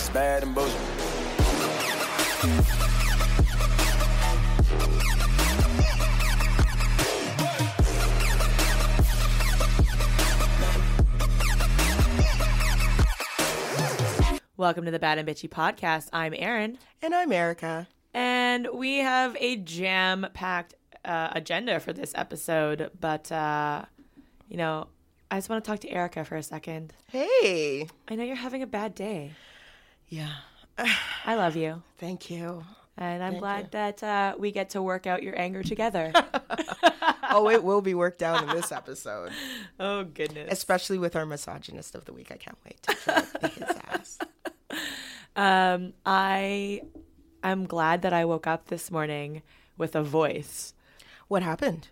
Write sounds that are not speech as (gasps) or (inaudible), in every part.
It's bad and bullshit. Welcome to the Bad and Bitchy podcast. I'm Erin, And I'm Erica. and we have a jam packed uh, agenda for this episode. But, uh, you know, I just want to talk to Erica for a second. Hey. I know you're having a bad day. Yeah. I love you. (sighs) Thank you. And I'm Thank glad you. that uh, we get to work out your anger together. (laughs) Oh, it will be worked out in this episode, (laughs) oh, goodness. especially with our misogynist of the week. I can't wait to his ass. (laughs) Um, I, I'm glad that I woke up this morning with a voice. What happened?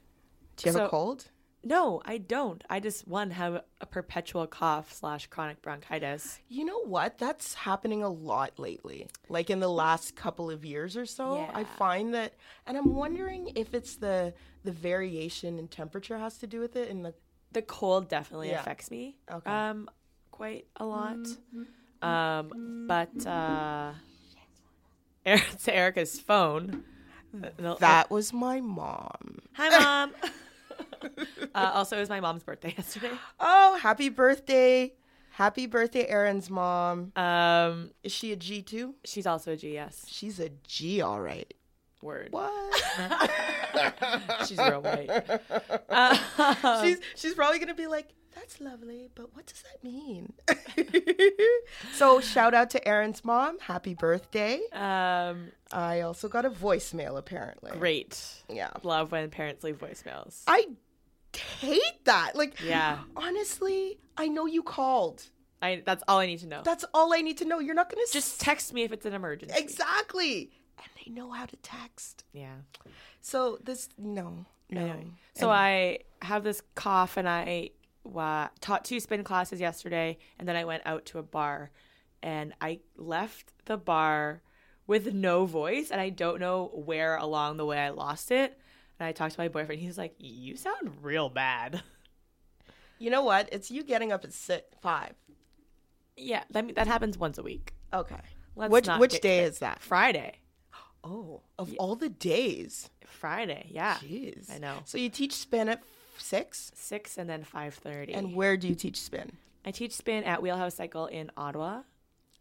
Do you have So- a cold? No, I don't. I just, one, have a perpetual cough slash chronic bronchitis. You know what? That's happening a lot lately. Like in the last couple of years or so, I find that, and I'm wondering if it's the the variation in temperature has to do with it. And the the cold definitely Yeah. affects me Okay. um quite a lot um but uh (laughs) to erica's phone that was my mom. hi mom (laughs) (laughs) uh, also it was my mom's birthday (laughs) yesterday Oh, happy birthday! Happy birthday, Erin's mom. um Is she a G too? she's also a gs She's a G, all right. word What? (laughs) she's real white uh, (laughs) she's she's probably gonna be like, "That's lovely, but what does that mean?" so shout out to Erin's mom. Happy birthday! um I also got a voicemail apparently. great Yeah. love when parents leave voicemails I hate that. Like, Yeah. honestly, I know you called. i that's all i need to know That's all I need to know. You're not gonna just s- text me if it's an emergency exactly. And they know how to text. yeah So this, no, no. Anyway, so I have this cough, and I uh, taught two spin classes yesterday, and then I went out to a bar, and I left the bar with no voice, and I don't know where along the way I lost it. And I talked to my boyfriend. He's like, "You sound real bad." (laughs) You know what? It's you getting up at six, five. yeah, that that happens once a week. Okay. Let's which which day is that? Friday. Oh, of all the days. Friday. Yeah, Jeez. I know. So you teach spin at six, six and then five thirty. and where do you teach spin? I teach spin at Wheelhouse Cycle in Ottawa.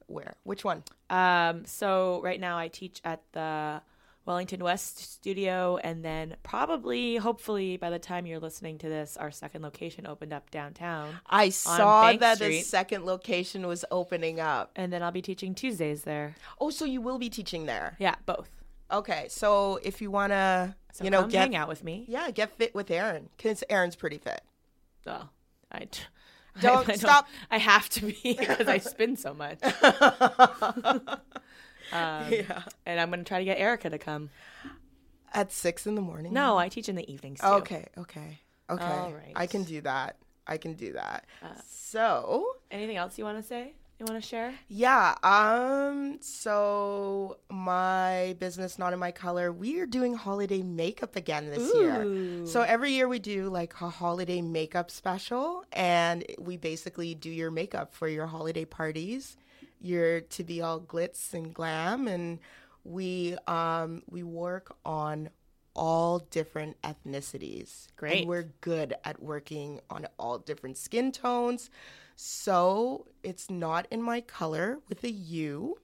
Where? Which one? Um, so right now I teach at the Wellington West studio, and then probably, hopefully, by the time you're listening to this, our second location opened up downtown, I saw Bank that the second location was opening up. and then I'll be teaching Tuesdays there. Oh, so you will be teaching there? Yeah, both. Okay. So if you wanna, So you know, get hang out with me. yeah, get fit with Erin because Erin's pretty fit. Oh, I t- (laughs) Don't I stop. I have to be (laughs) because I spin so much. (laughs) Um, (laughs) yeah. and I'm gonna try to get Erica to come. At six in the morning. No, I teach in the evenings too. Okay. Okay. Okay. All right. Uh, I can do that. I can do that. so Anything else you want to say? You want to share? Yeah. Um. So my business, not in my color, we are doing holiday makeup again this year. So every year we do like a holiday makeup special, and we basically do your makeup for your holiday parties. You're to be all glitz and glam, and we um we work on all different ethnicities. Great. And we're good at working on all different skin tones. So it's not in my color with a U.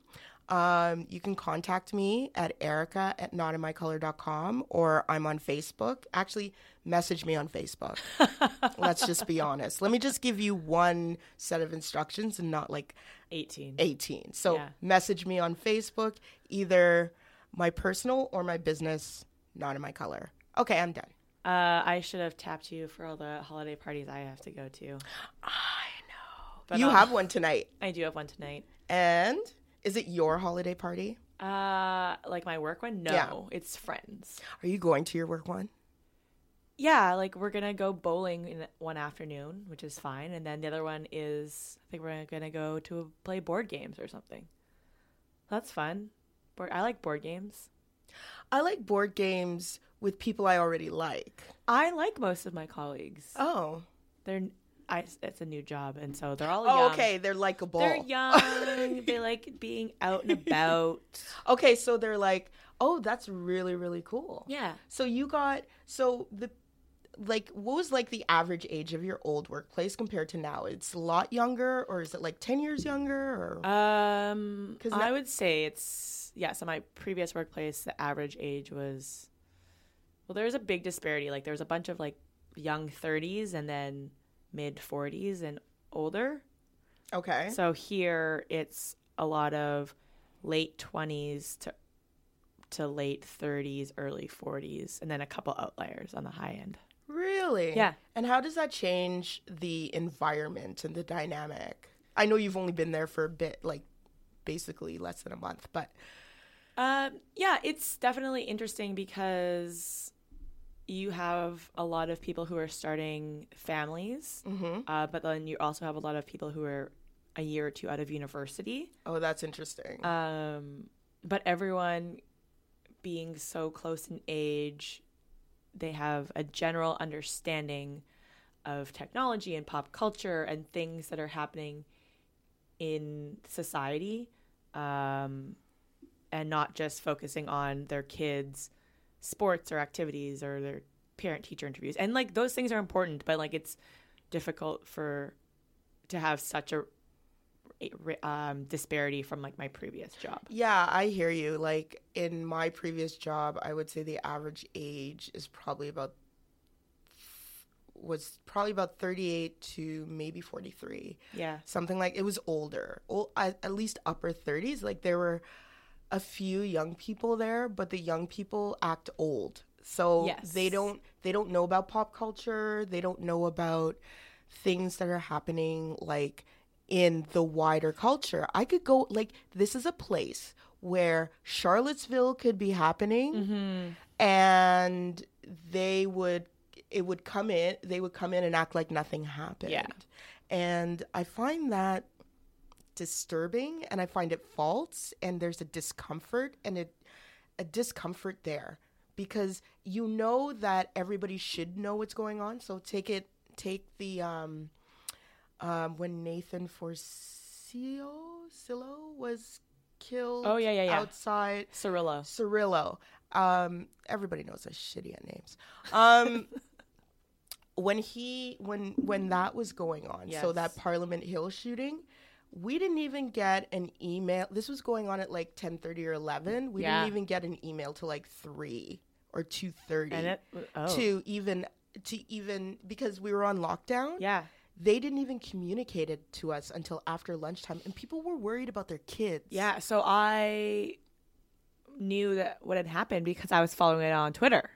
Um, you can contact me at erica at notinmycolor.com or I'm on Facebook. Actually, message me on Facebook. (laughs) Let's just be honest. Let me just give you one set of instructions and not like 18. 18. So Yeah. message me on Facebook, either my personal or my business, not in my color. Okay, I'm done. Uh, I should have tapped you for all the holiday parties I have to go to. I know. But you I'll- have one tonight. I do have one tonight. And is it your holiday party? Uh, like my work one? No, Yeah. it's friends. Are you going to your work one? Yeah, like we're gonna go bowling in one afternoon, which is fine, and then the other one is I think we're gonna go to play board games or something. That's fun. Board, I like board games. I like board games with people I already like. I like most of my colleagues. Oh. They're I it's a new job, and so they're all Oh, young. okay. They're likable. They're (laughs) young. they like being out and about. (laughs) Okay, so they're like, oh, that's really really cool. Yeah. So you got so the like what was like the average age of your old workplace compared to now? It's a lot younger, or is it like ten years younger? Or Um, 'Cause I would say it's yeah. So my previous workplace, the average age was well. There's a big disparity. Like there was a bunch of like young 30s and then mid 40s and older. okay, So here it's a lot of late 20s to to late 30s, early 40s, and then a couple outliers on the high end. really? Yeah. And how does that change the environment and the dynamic? I know you've only been there for a bit, like basically less than a month, but Um, yeah, it's definitely interesting because you have a lot of people who are starting families, Mhm. uh, but then you also have a lot of people who are a year or two out of university. oh, that's interesting. Um, but everyone being so close in age, they have a general understanding of technology and pop culture and things that are happening in society, um, and not just focusing on their kids' sports or activities or their parent teacher interviews. And like those things are important, but like it's difficult for to have such a um, disparity from like my previous job. Yeah, I hear you. Like in my previous job, I would say the average age is probably about was probably about 38 to maybe 43. Yeah. Something like it was older. Ol at, at least upper 30s. Like there were a few young people there, but the young people act old. So Yes. they don't they don't know about pop culture. They don't know about things that are happening like in the wider culture. I could go like this is a place where Charlottesville could be happening mm-hmm. and they would it would come in they would come in and act like nothing happened. Yeah. And I find that disturbing and I find it false and there's a discomfort and it a discomfort there because you know that everybody should know what's going on. So take it take the um um when Nathan Forcio Silo was killed Oh, yeah, yeah, yeah. outside Cirillo. Cirillo. Um, everybody knows I'm shitty at names. Um, (laughs) when he when when that was going on, so that Parliament Hill shooting, we didn't even get an email. This was going on at like ten thirty or eleven. We Yeah. didn't even get an email till like three or two thirty And oh. to even to even because we were on lockdown. Yeah. They didn't even communicate it to us until after lunchtime, and people were worried about their kids. Yeah, so I knew that what had happened because I was following it on Twitter.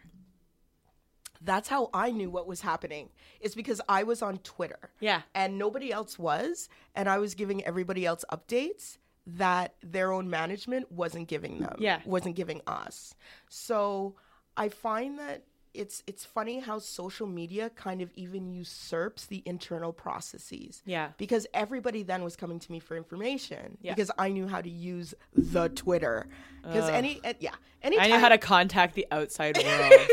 That's how I knew what was happening. It's because I was on Twitter Yeah. and nobody else was, and I was giving everybody else updates that their own management wasn't giving them. Yeah. Wasn't giving us. So I find that it's it's funny how social media kind of even usurps the internal processes. Yeah. Because everybody then was coming to me for information Yeah. because I knew how to use the Twitter. Because any uh, yeah, any I knew how to contact the outside world.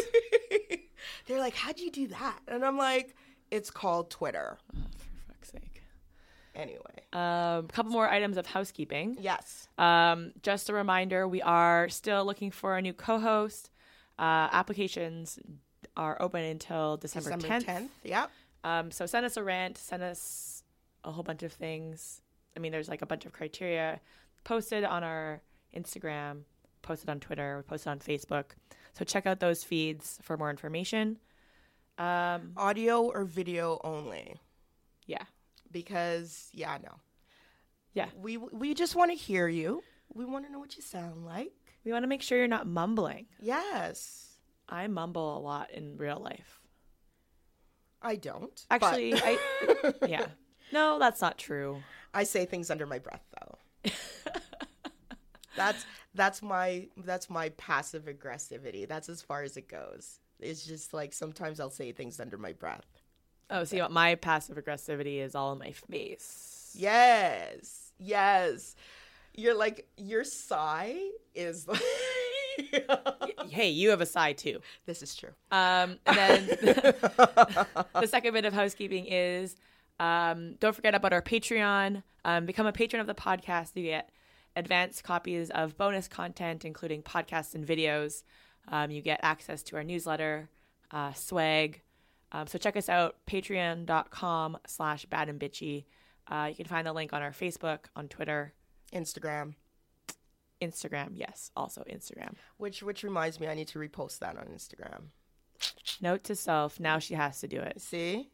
They're like, "How'd you do that?" And I'm like, "It's called Twitter." For fuck's sake. Anyway, Um, a couple more items of housekeeping. yes. Um, just a reminder, we are still looking for a new co-host. Uh, applications are open until December, December 10th. 10th. Yep. Um, so send us a rant, send us a whole bunch of things. I mean, there's like a bunch of criteria posted on our Instagram, posted on Twitter, we posted on Facebook. So check out those feeds for more information. Um, Audio or video only. yeah, Because yeah, no. yeah. We we just want to hear you. We want to know what you sound like. We want to make sure you're not mumbling. Yes. I mumble a lot in real life. I don't. but Actually, I (laughs) yeah. No, that's not true. I say things under my breath though. (laughs) that's that's my that's my passive aggressivity. That's as far as it goes. It's just like sometimes I'll say things under my breath. Oh, see, what my passive aggressivity is all in my face. Yes. Yes. You're like your sigh is (laughs) Hey, you have a side too. This is true. Um, and then (laughs) the second bit of housekeeping is Um, don't forget about our Patreon. Um, become a patron of the podcast. You get advanced copies of bonus content, including podcasts and videos. Um, you get access to our newsletter, uh, swag. Um, so check us out, patreon.com slash bad and bitchy. Uh, you can find the link on our Facebook, on Twitter, Instagram. Instagram. Yes, also Instagram. Which which reminds me, I need to repost that on Instagram. Note to self, now she has to do it. See?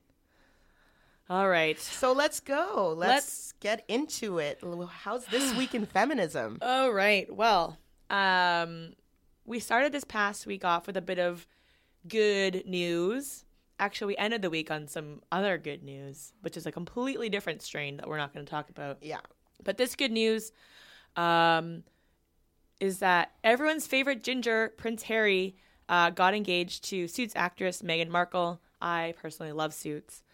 All right. So let's go. Let's, Let's- get into it. How's this (sighs) week in feminism? All right. Well, um, we started this past week off with a bit of good news. Actually, we ended the week on some other good news, which is a completely different strain that we're not going to talk about. Yeah. But this good news um, is that everyone's favorite ginger, Prince Harry, uh, got engaged to Suits actress Meghan Markle. I personally love Suits.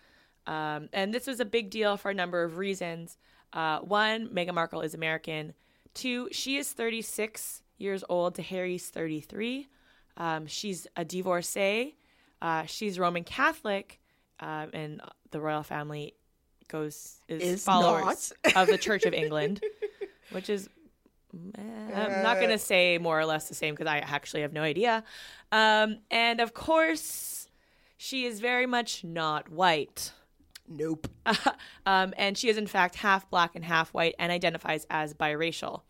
Um, and this was a big deal for a number of reasons. Uh, one, Meghan Markle is American. Two, she is 36 years old to Harry's 33. Um, she's a divorcee. Uh, she's Roman Catholic, um, and the royal family goes is, Is followers of the Church of (laughs) England, which is eh, I'm not going to say more or less the same because I actually have no idea. Um, and of course, she is very much not white. Nope. (laughs) um, and she is in fact half black and half white and identifies as biracial.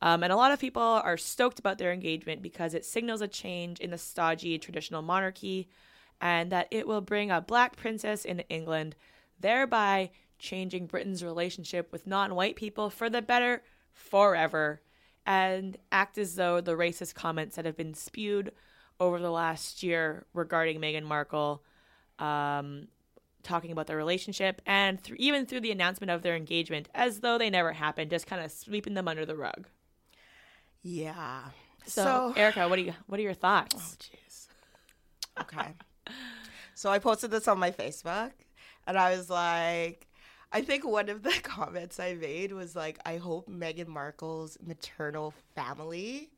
Um, and a lot of people are stoked about their engagement because it signals a change in the stodgy traditional monarchy and that it will bring a black princess into England, thereby changing Britain's relationship with non white people for the better forever and act as though the racist comments that have been spewed over the last year regarding Meghan Markle um, talking about their relationship and th- even through the announcement of their engagement as though they never happened, just kind of sweeping them under the rug. Yeah. So, So, Erica, what do you what are your thoughts? oh jeez. Okay. so I posted this on my Facebook and I was like I think one of the (laughs) comments I made was like I hope Meghan Markle's maternal family,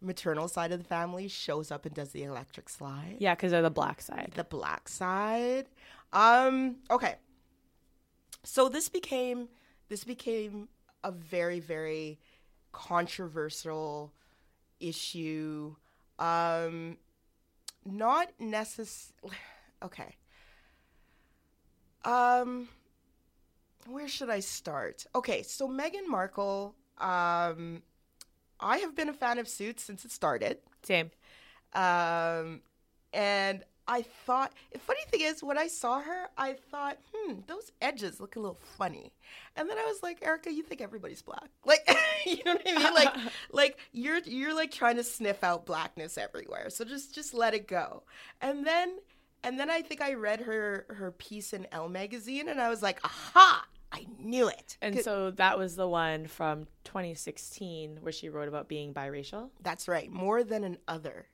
maternal side of the family shows up and does the electric slide. Yeah, because they're the black side. the black side. Um, okay. So this became this became a very very controversial issue. Um, not necessarily. (sighs) Okay. Um, where should I start? Okay, so Meghan Markle. Um, I have been a fan of Suits since it started. Same. Um, and I thought, the funny thing is, when I saw her, I thought, hmm, those edges look a little funny. And then I was like, Erica, you think everybody's black? (laughs) Like, you know what I mean? Like, (laughs) like you're you're like trying to sniff out blackness everywhere. So just just let it go. And then and then I think I read her her piece in Elle magazine, and I was like, aha, I knew it. And so that was the one from 2016 where she wrote about being biracial. That's right, more than an other.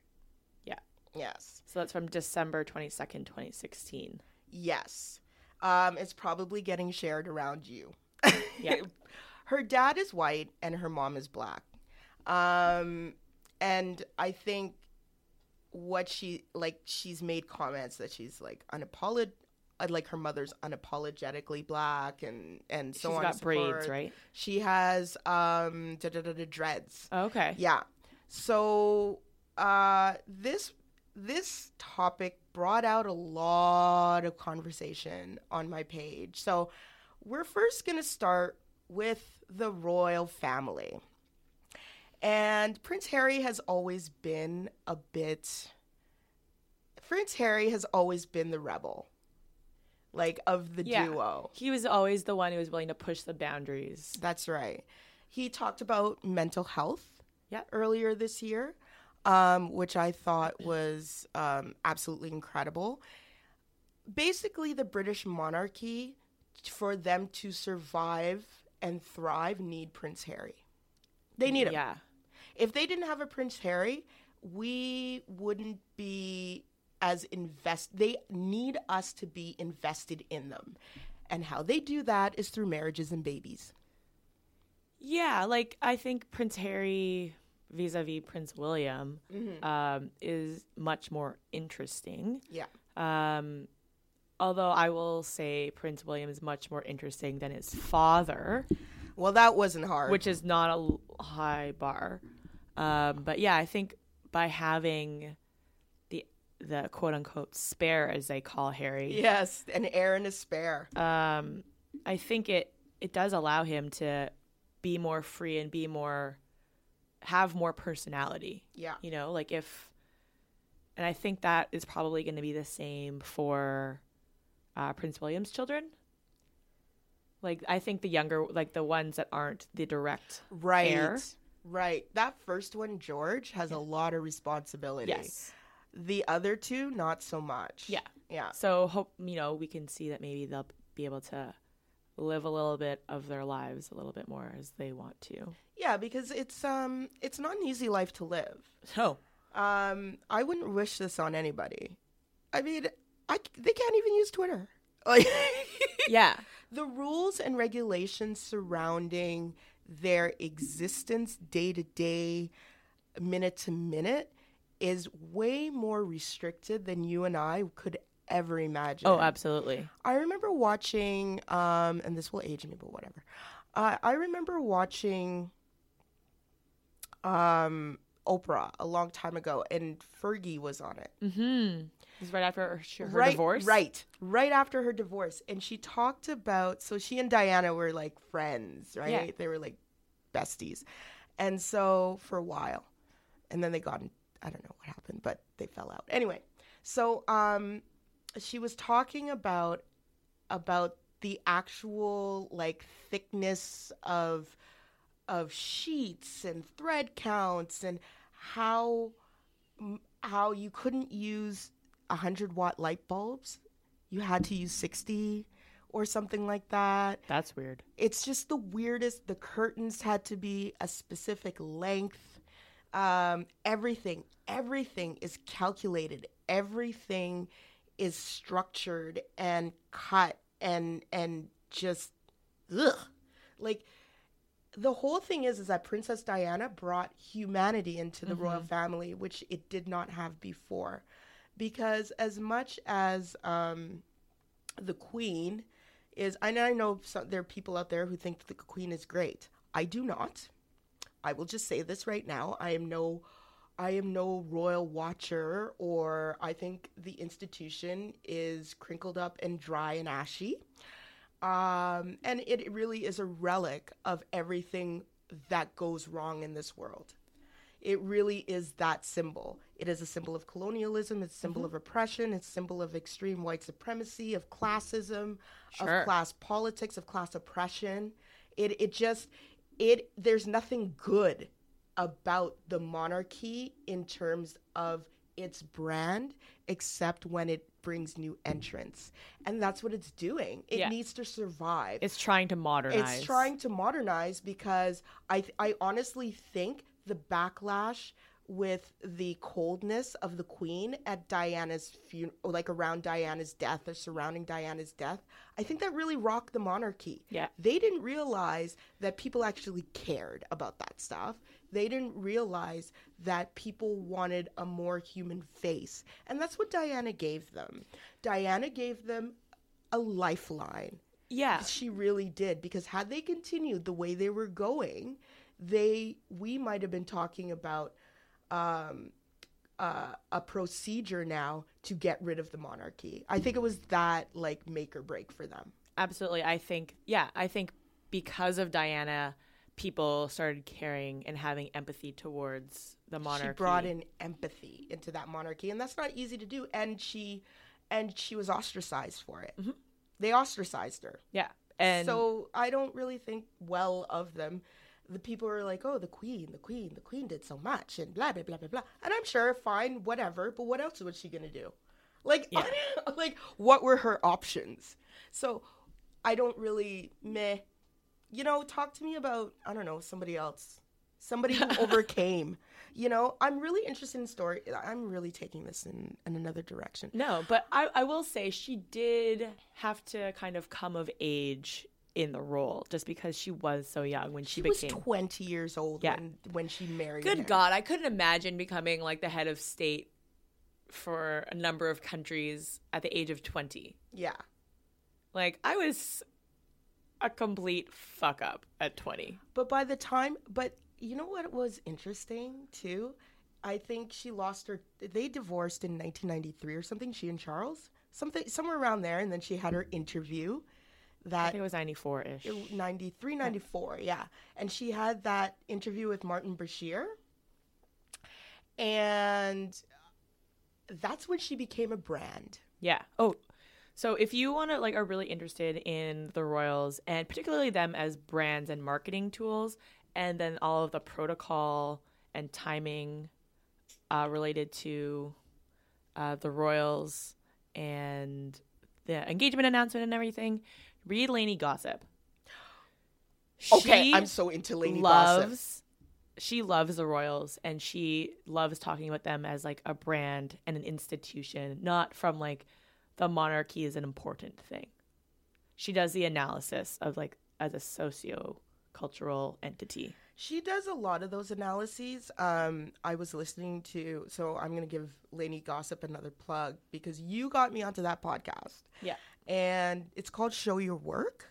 Yes. So that's from December 22nd, 2016. Yes. Um, it's probably getting shared around you. (laughs) Yeah. her dad is white and her mom is black. Um, and I think what she like she's made comments that she's like unapolog like her mother's unapologetically black and and so She's on She's got so braids, forth. right? She has um da, da, da, da, dreads. Oh, okay. Yeah. So uh, this this topic brought out a lot of conversation on my page. So we're first going to start with the royal family. And Prince Harry has always been a bit Prince Harry has always been the rebel. Like of the Yeah. duo. He was always the one who was willing to push the boundaries. That's right. He talked about mental health Yeah. earlier this year, um, which I thought was um, absolutely incredible. Basically, the British monarchy, for them to survive and thrive, need Prince Harry. They need him. Yeah. If they didn't have a Prince Harry, we wouldn't be as invest. They need us to be invested in them, and how they do that is through marriages and babies. Yeah, like I think Prince Harry vis-a-vis Prince William um, is much more interesting. Yeah. Um, although I will say Prince William is much more interesting than his father, Well, that wasn't hard. which is not a high bar. Um, but yeah, I think by having the the quote unquote spare, as they call Harry, yes, an heir and a spare. um, I think it it does allow him to be more free and be more have more personality. Yeah. You know, like if, and I think that is probably going to be the same for uh, Prince William's children. Like I think the younger, like the ones that aren't the direct Right. heir. Right. That first one, George, has a lot of responsibility. Yes. The other two, not so much. Yeah. Yeah. So hope you know we can see that maybe they'll be able to live a little bit of their lives a little bit more as they want to. Yeah, because it's um it's not an easy life to live. So Um, I wouldn't wish this on anybody. I mean, I they can't even use Twitter. Like (laughs) yeah, the rules and regulations surrounding their existence day to day, minute to minute is way more restricted than you and I could ever imagine. oh absolutely. I remember watching, um, and this will age me, but whatever. Uh, I remember watching um, Oprah a long time ago, and Fergie was on it. Mm-hmm. This is right after her, her right, divorce. Right, right after her divorce, and she talked about. So she and Diana were like friends, right? Yeah. They were like besties, and so for a while, and then they got. I don't know what happened, but they fell out. Anyway, so um, she was talking about about the actual like thickness of of sheets and thread counts and how how you couldn't use 100 watt light bulbs. You had to use 60 or something like that. That's weird. it's just the weirdest the curtains had to be a specific length. Um, everything everything is calculated. Everything is structured and cut and and just ugh. like the whole thing is is that princess diana brought humanity into the royal family which it did not have before because as much as um, the queen is I know, I know some, there are people out there who think the queen is great. I do not. I will just say this right now. I am no I am no royal watcher or I think the institution is crinkled up and dry and ashy. Um, and it really is a relic of everything that goes wrong in this world. It really is that symbol. It is a symbol of colonialism, it's a symbol of oppression, it's a symbol of extreme white supremacy, of classism, Sure. of class politics, of class oppression. It it just it there's nothing good about the monarchy in terms of its brand except when it brings new entrants. And that's what it's doing. It Yeah. needs to survive. It's trying to modernize. It's trying to modernize because I I honestly think the backlash with the coldness of the queen at Diana's funeral, like around Diana's death or surrounding Diana's death, I think that really rocked the monarchy. Yeah. They didn't realize that people actually cared about that stuff. They didn't realize that people wanted a more human face. And that's what Diana gave them. Diana gave them a lifeline Yeah. she really did because had they continued the way they were going they we might have been talking about um uh, a procedure now to get rid of the monarchy i think it was that like make or break for them Absolutely. I think, yeah, I think because of Diana, people started caring and having empathy towards the monarchy. she brought in empathy into that monarchy and that's not easy to do and she and she was ostracized for it mm-hmm. they ostracized her Yeah. And so I don't really think well of them. The people are like, "Oh, the queen, the queen, the queen did so much," and blah blah blah blah blah. And I'm sure, fine, whatever. But what else was she gonna do? Like, Yeah. (laughs) like what were her options? So I don't really meh. You know, talk to me about I don't know somebody else, somebody who (laughs) overcame. You know, I'm really interested in story. I'm really taking this in, in another direction. no, but I, I will say she did have to kind of come of age in the role just because she was so young when she, She was became. 20 years old Yeah. when when she married. Good him. God, I couldn't imagine becoming like the head of state for a number of countries at the age of 20. Yeah. Like I was a complete fuck up at 20. But by the time, but you know what was interesting too? I think she lost her. They divorced in 1993 or something. She and Charles, something somewhere around there, and then she had her interview. I That think it was 94 ish. 93, 94, yeah. And she had that interview with Martin Bashir. And that's when she became a brand. Yeah. Oh, so if you want to like are really interested in the Royals and particularly them as brands and marketing tools, and then all of the protocol and timing uh, related to uh, the Royals and the engagement announcement and everything, read Lainey Gossip. Okay, She I'm so into Gossip. loves she loves the royals and she loves talking about them as like a brand and an institution not from like the monarchy is an important thing she does the analysis of like as a socio cultural entity She does a lot of those analyses. Um, I was listening to, so I'm going to give Lainey Gossip another plug because you got me onto that podcast. yeah and it's called Show Your Work.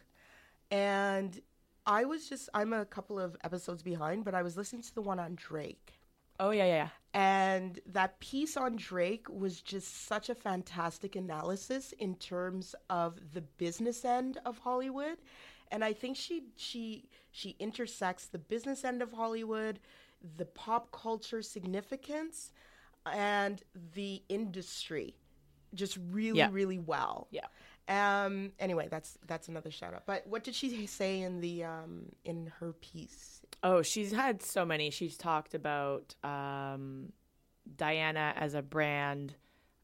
And I was just, I'm a couple of episodes behind, but I was listening to the one on Drake. Oh yeah yeah, yeah. And that piece on Drake was just such a fantastic analysis in terms of the business end of Hollywood. And I think she she she intersects the business end of Hollywood, the pop culture significance, and the industry just really Yeah. really well. Yeah. Um anyway, that's that's another shout out. But what did she say in the um in her piece? oh she's had so many she's talked about um diana as a brand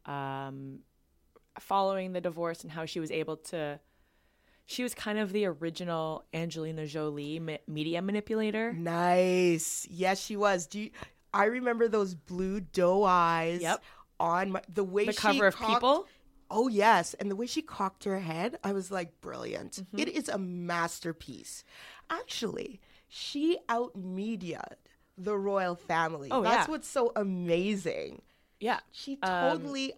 um following the divorce and how she was able to she was kind of the original Angelina Jolie me- media manipulator. Nice. Yes, she was. Do you, I remember those blue doe eyes Yep. on my, the way The she cover of cocked- People. Oh yes, and the way she cocked her head, I was like, brilliant. Mm-hmm. It is a masterpiece. Actually, she out mediaed the royal family. Oh, That's yeah. what's so amazing. Yeah. She Um, totally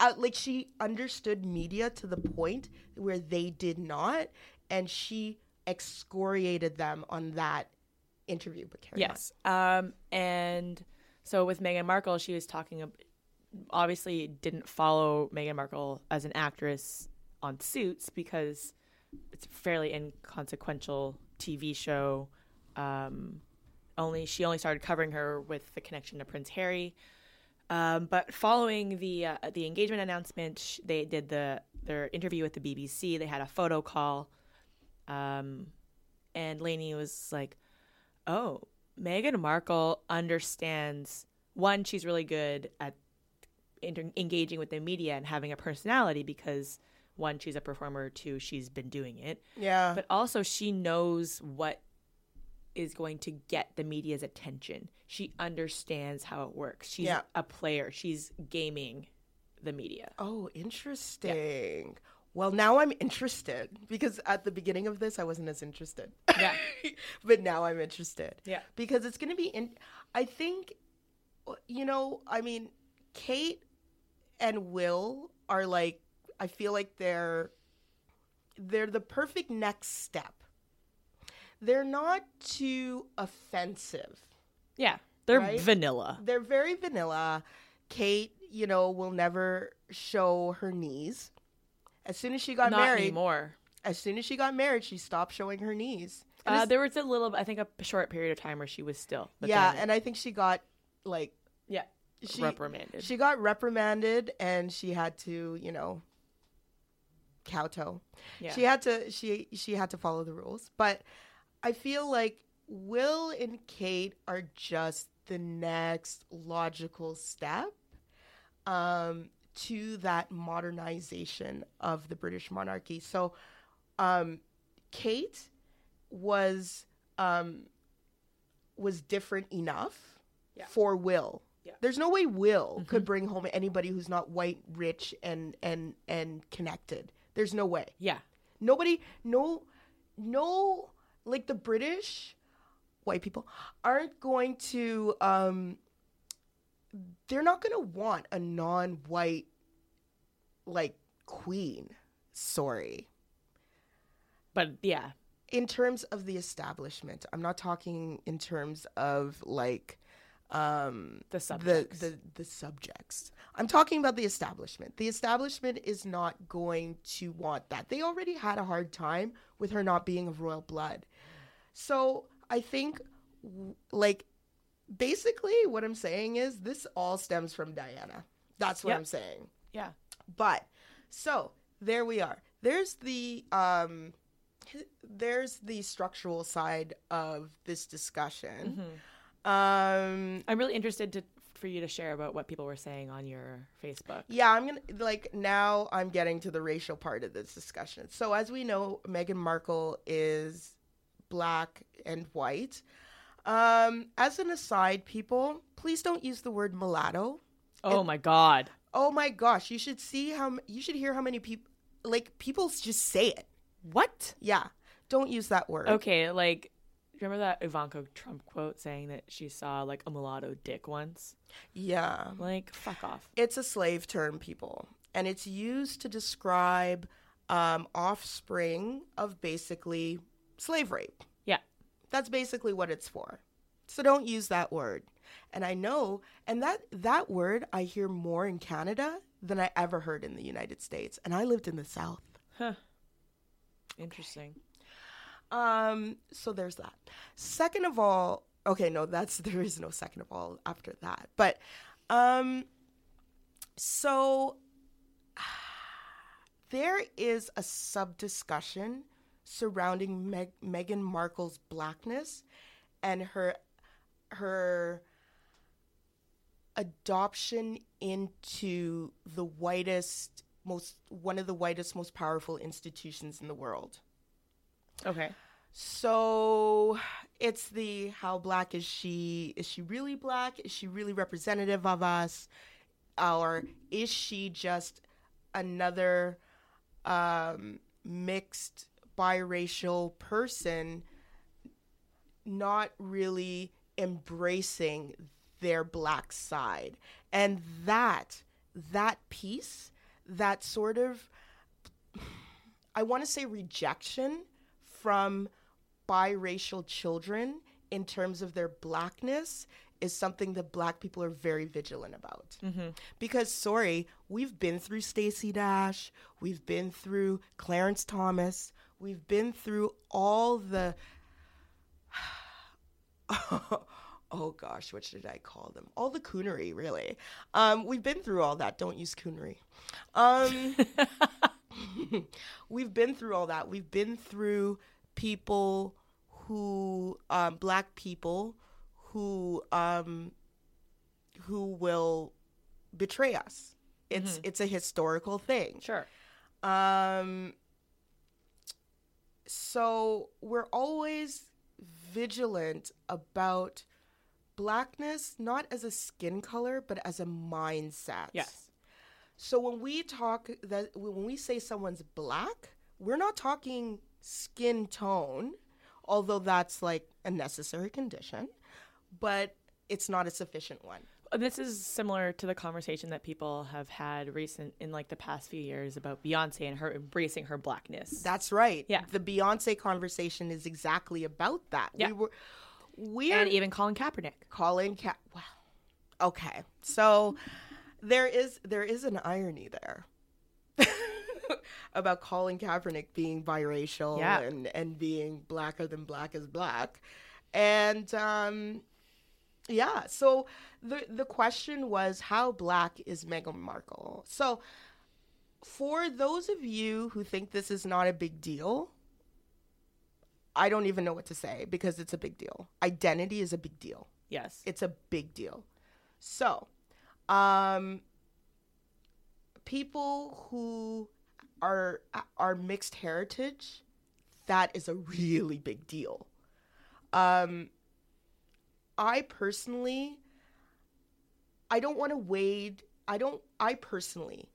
out like she understood media to the point where they did not, and she excoriated them on that interview. But carry on. Yes. Um, and so with Meghan Markle, she was talking. Obviously, didn't follow Meghan Markle as an actress on Suits because it's a fairly inconsequential TV show. Um, only she only started covering her with the connection to Prince Harry. Um, but following the uh, the engagement announcement, they did the their interview with the BBC. They had a photo call, um, and Lainey was like, "Oh, Meghan Markle understands. One, she's really good at inter- engaging with the media and having a personality because one, she's a performer. Two, she's been doing it. Yeah. But also, she knows what is going to get the media's attention. She understands how it works. She's Yeah. a player. She's gaming the media. Oh, interesting. Well, now I'm interested because at the beginning of this, I wasn't as interested. Yeah. (laughs) but now I'm interested. Yeah. Because it's going to be in. I think, you know, I mean, Kate and Will are like, I feel like they're they're the perfect next step. They're not too offensive. Yeah. They're Right? vanilla. They're very vanilla. Kate, you know, will never show her knees. As soon as she got Not married, anymore. as soon as she got married, she stopped showing her knees. Uh, there was a little, I think, a short period of time where she was still. But yeah, and I think she got like yeah, she reprimanded. she got reprimanded, and she had to, you know, kowtow. yeah. She had to she she had to follow the rules. But I feel like Will and Kate are just the next logical step um, to that modernization of the British monarchy. So um, Kate was um, was different enough Yeah. for Will. Yeah. There's no way Will could bring home anybody who's not white, rich, and and and connected. There's no way. yeah. Nobody, no, no, like the British white people aren't going to, um, they're not going to want a non-white like queen. Sorry. But yeah, in terms of the establishment, I'm not talking in terms of like um, the the, subjects. the the subjects. I'm talking about the establishment. The establishment is not going to want that. They already had a hard time with her not being of royal blood. So I think, like, basically, what I'm saying is this all stems from Diana. That's what Yep. I'm saying. yeah. But so there we are. There's the um there's the structural side of this discussion. Um I'm really interested to for you to share about what people were saying on your Facebook. yeah, I'm to like now I'm getting to the racial part of this discussion. So as we know, Meghan Markle is black and white. Um as an aside, people, please don't use the word mulatto. Oh my god. Oh my gosh, you should see how you should hear how many people like people just say it. What? Yeah. Don't use that word. Okay, like remember that Ivanka Trump quote saying that she saw like a mulatto dick once? Yeah. Like fuck off. It's a slave term, people. And it's used to describe um, offspring of basically slave rape. Yeah. That's basically what it's for. So don't use that word. And I know, and that that word I hear more in Canada than I ever heard in the United States. And I lived in the South. Huh. Interesting. Um, so there's that. Second of all, okay, no, that's (laughs) there is no second of all after that. But um so (sighs) there is a sub discussion surrounding Meg- Meghan Markle's blackness and her her adoption into the whitest most one of the whitest most powerful institutions in the world. Okay. So it's the how black is she? Is she really black? Is she really representative of us? Or is she just another um, mixed biracial person not really embracing their black side? And that, that piece, that sort of I want to say rejection from biracial children in terms of their blackness is something that black people are very vigilant about. Because sorry, we've been through Stacey Dash, we've been through Clarence Thomas, we've been through all the (sighs) oh gosh, what should I call them? All the coonery, really. Um, we've been through all that. Don't use coonery. Um, (laughs) (laughs) we've been through all that. We've been through people who, um, black people who, um, who will betray us. It's it's a historical thing. Sure. Um, so we're always vigilant about blackness, not as a skin color, but as a mindset. Yes. So when we talk that when we say someone's black, we're not talking skin tone, although that's like a necessary condition, but it's not a sufficient one. Uh, this is similar to the conversation that people have had recent in like the past few years about Beyonce and her embracing her blackness. That's right. Yeah. The Beyonce conversation is exactly about that. Yeah. We were we're and even Colin Kaepernick. Colin Ka- wow. Okay. So there is there is an irony there. (laughs) about Colin Kaepernick being biracial Yeah. and, and being blacker than black is black. And um yeah, so the the question was how black is Meghan Markle? So for those of you who think this is not a big deal, I don't even know what to say because it's a big deal. Identity is a big deal. Yes. It's a big deal. So, um, people who are are mixed heritage, that is a really big deal. Um, I personally, I don't want to wade. I don't. I personally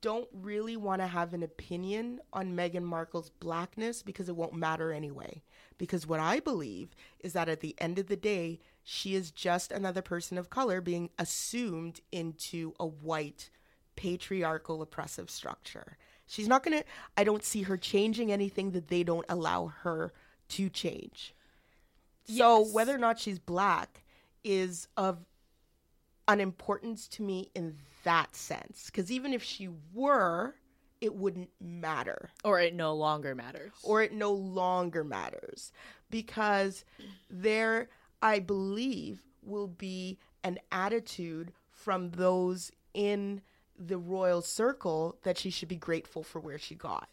don't really want to have an opinion on Meghan Markle's blackness because it won't matter anyway. Because what I believe is that at the end of the day, she is just another person of color being assumed into a white patriarchal oppressive structure. She's not going to, I don't see her changing anything that they don't allow her to change. So whether or not she's black is of unimportance to me in that sense. Because even if she were, it wouldn't matter Or it no longer matters. or it no longer matters because there, I believe, will be an attitude from those in the royal circle that she should be grateful for where she got.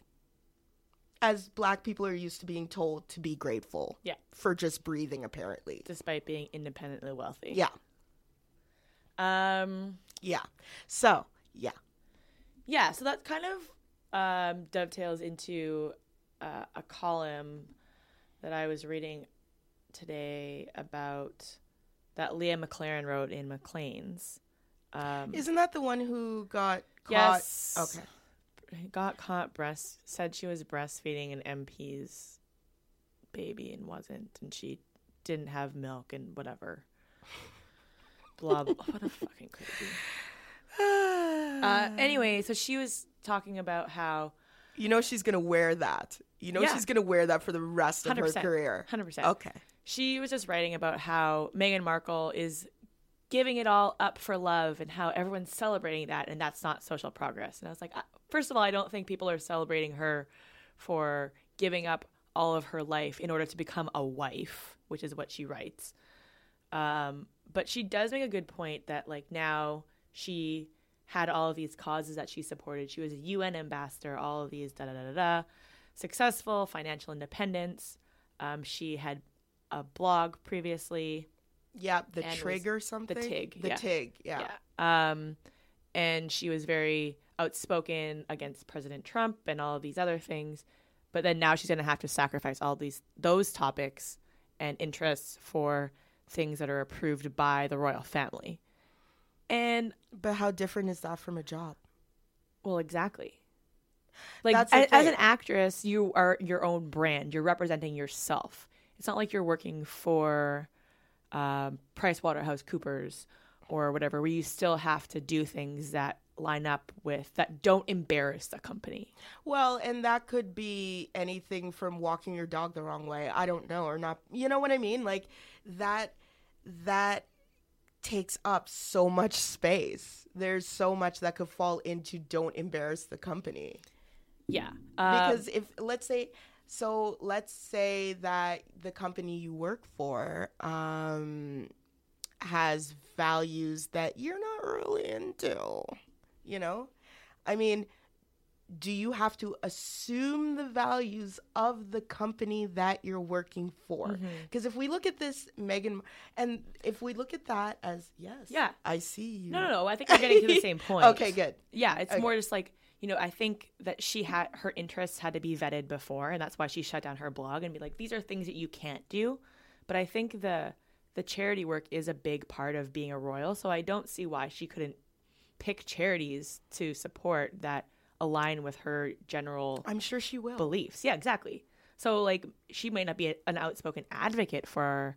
As black people are used to being told to be grateful Yeah. for just breathing, apparently. despite being independently wealthy. Yeah, Um yeah. So, yeah. yeah, so that kind of um, dovetails into uh, a column that I was reading today about that Leah McLaren wrote in Maclean's. Um, Isn't that the one who got caught? yes. Okay. Got caught breast said she was breastfeeding an MP's baby and wasn't, and she didn't have milk and whatever. Blah blah. What a fucking crazy. (sighs) Uh, anyway, so she was talking about how You know she's gonna wear that. You know Yeah. she's gonna wear that for the rest of her 100%. career. hundred percent. Okay. She was just writing about how Meghan Markle is giving it all up for love and how everyone's celebrating that, and that's not social progress. And I was like, uh, first of all, I don't think people are celebrating her for giving up all of her life in order to become a wife, which is what she writes. Um, but she does make a good point that like now she had all of these causes that she supported. She was a UN ambassador, all of these da da da da da, successful financial independence. Um, she had a blog previously. Yeah, the And was trig or something. The Tig, The yeah. TIG. Yeah. Yeah. Um, and she was very outspoken against President Trump and all of these other things. But then now she's going to have to sacrifice all these those topics and interests for things that are approved by the royal family. And But how different is that from a job? well, exactly. Like That's the a- as an actress, you are your own brand. You're representing yourself. It's not like you're working for um, PricewaterhouseCoopers or whatever, where you still have to do things that line up with that don't embarrass the company. Well, and that could be anything from walking your dog the wrong way. I don't know, or not. You know what I mean? Like that. That takes up so much space. There's so much that could fall into don't embarrass the company. Yeah, um, because if let's say so let's say that the company you work for um has values that you're not really into you know i mean do you have to assume the values of the company that you're working for Mm-hmm. because if we look at this meghan and if we look at that as yes Yeah. i see you no, no, no. I think we're getting to the (laughs) same point. okay good Yeah, it's Okay. more just like you know. I think that she had her interests had to be vetted before, and that's why she shut down her blog and be like, "These are things that you can't do." But I think the the charity work is a big part of being a royal, so I don't see why she couldn't pick charities to support that align with her general i'm sure she will beliefs. Yeah, exactly. So like she might not be a, an outspoken advocate for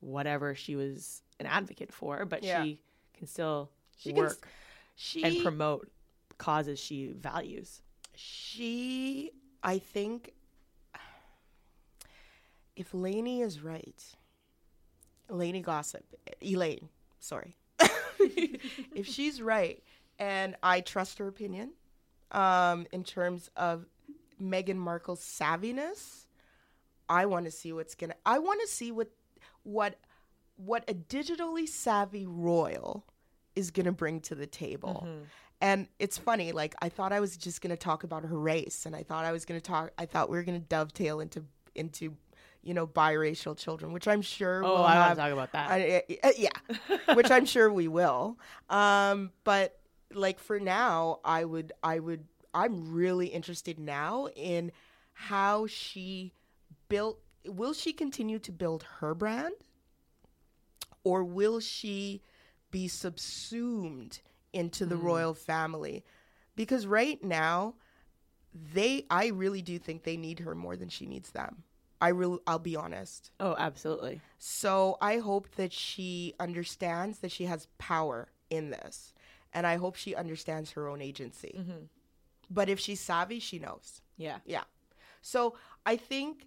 whatever she was an advocate for, but Yeah. she can still She can work she and promote causes she values. she i think if Lainey is right Lainey gossip elaine sorry. (laughs) If she's right and i trust her opinion um in terms of Meghan Markle's savviness i want to see what's gonna i want to see what what what a digitally savvy royal is gonna bring to the table and it's funny, like I thought I was just gonna talk about her race, and I thought I was gonna talk. I thought we were gonna dovetail into into, you know, biracial children, which I'm sure. Oh, we'll I want to talk about that. I- I- yeah, (laughs) which I'm sure we will. Um, but like for now, I would, I would, I'm really interested now in how she built. Will she continue to build her brand, or will she be subsumed into the royal family? because right now they I really do think they need her more than she needs them. I really I'll be honest. Oh, absolutely. So I hope that she understands that she has power in this. And I hope she understands her own agency. Mm-hmm. But if she's savvy, she knows. Yeah. Yeah. So I think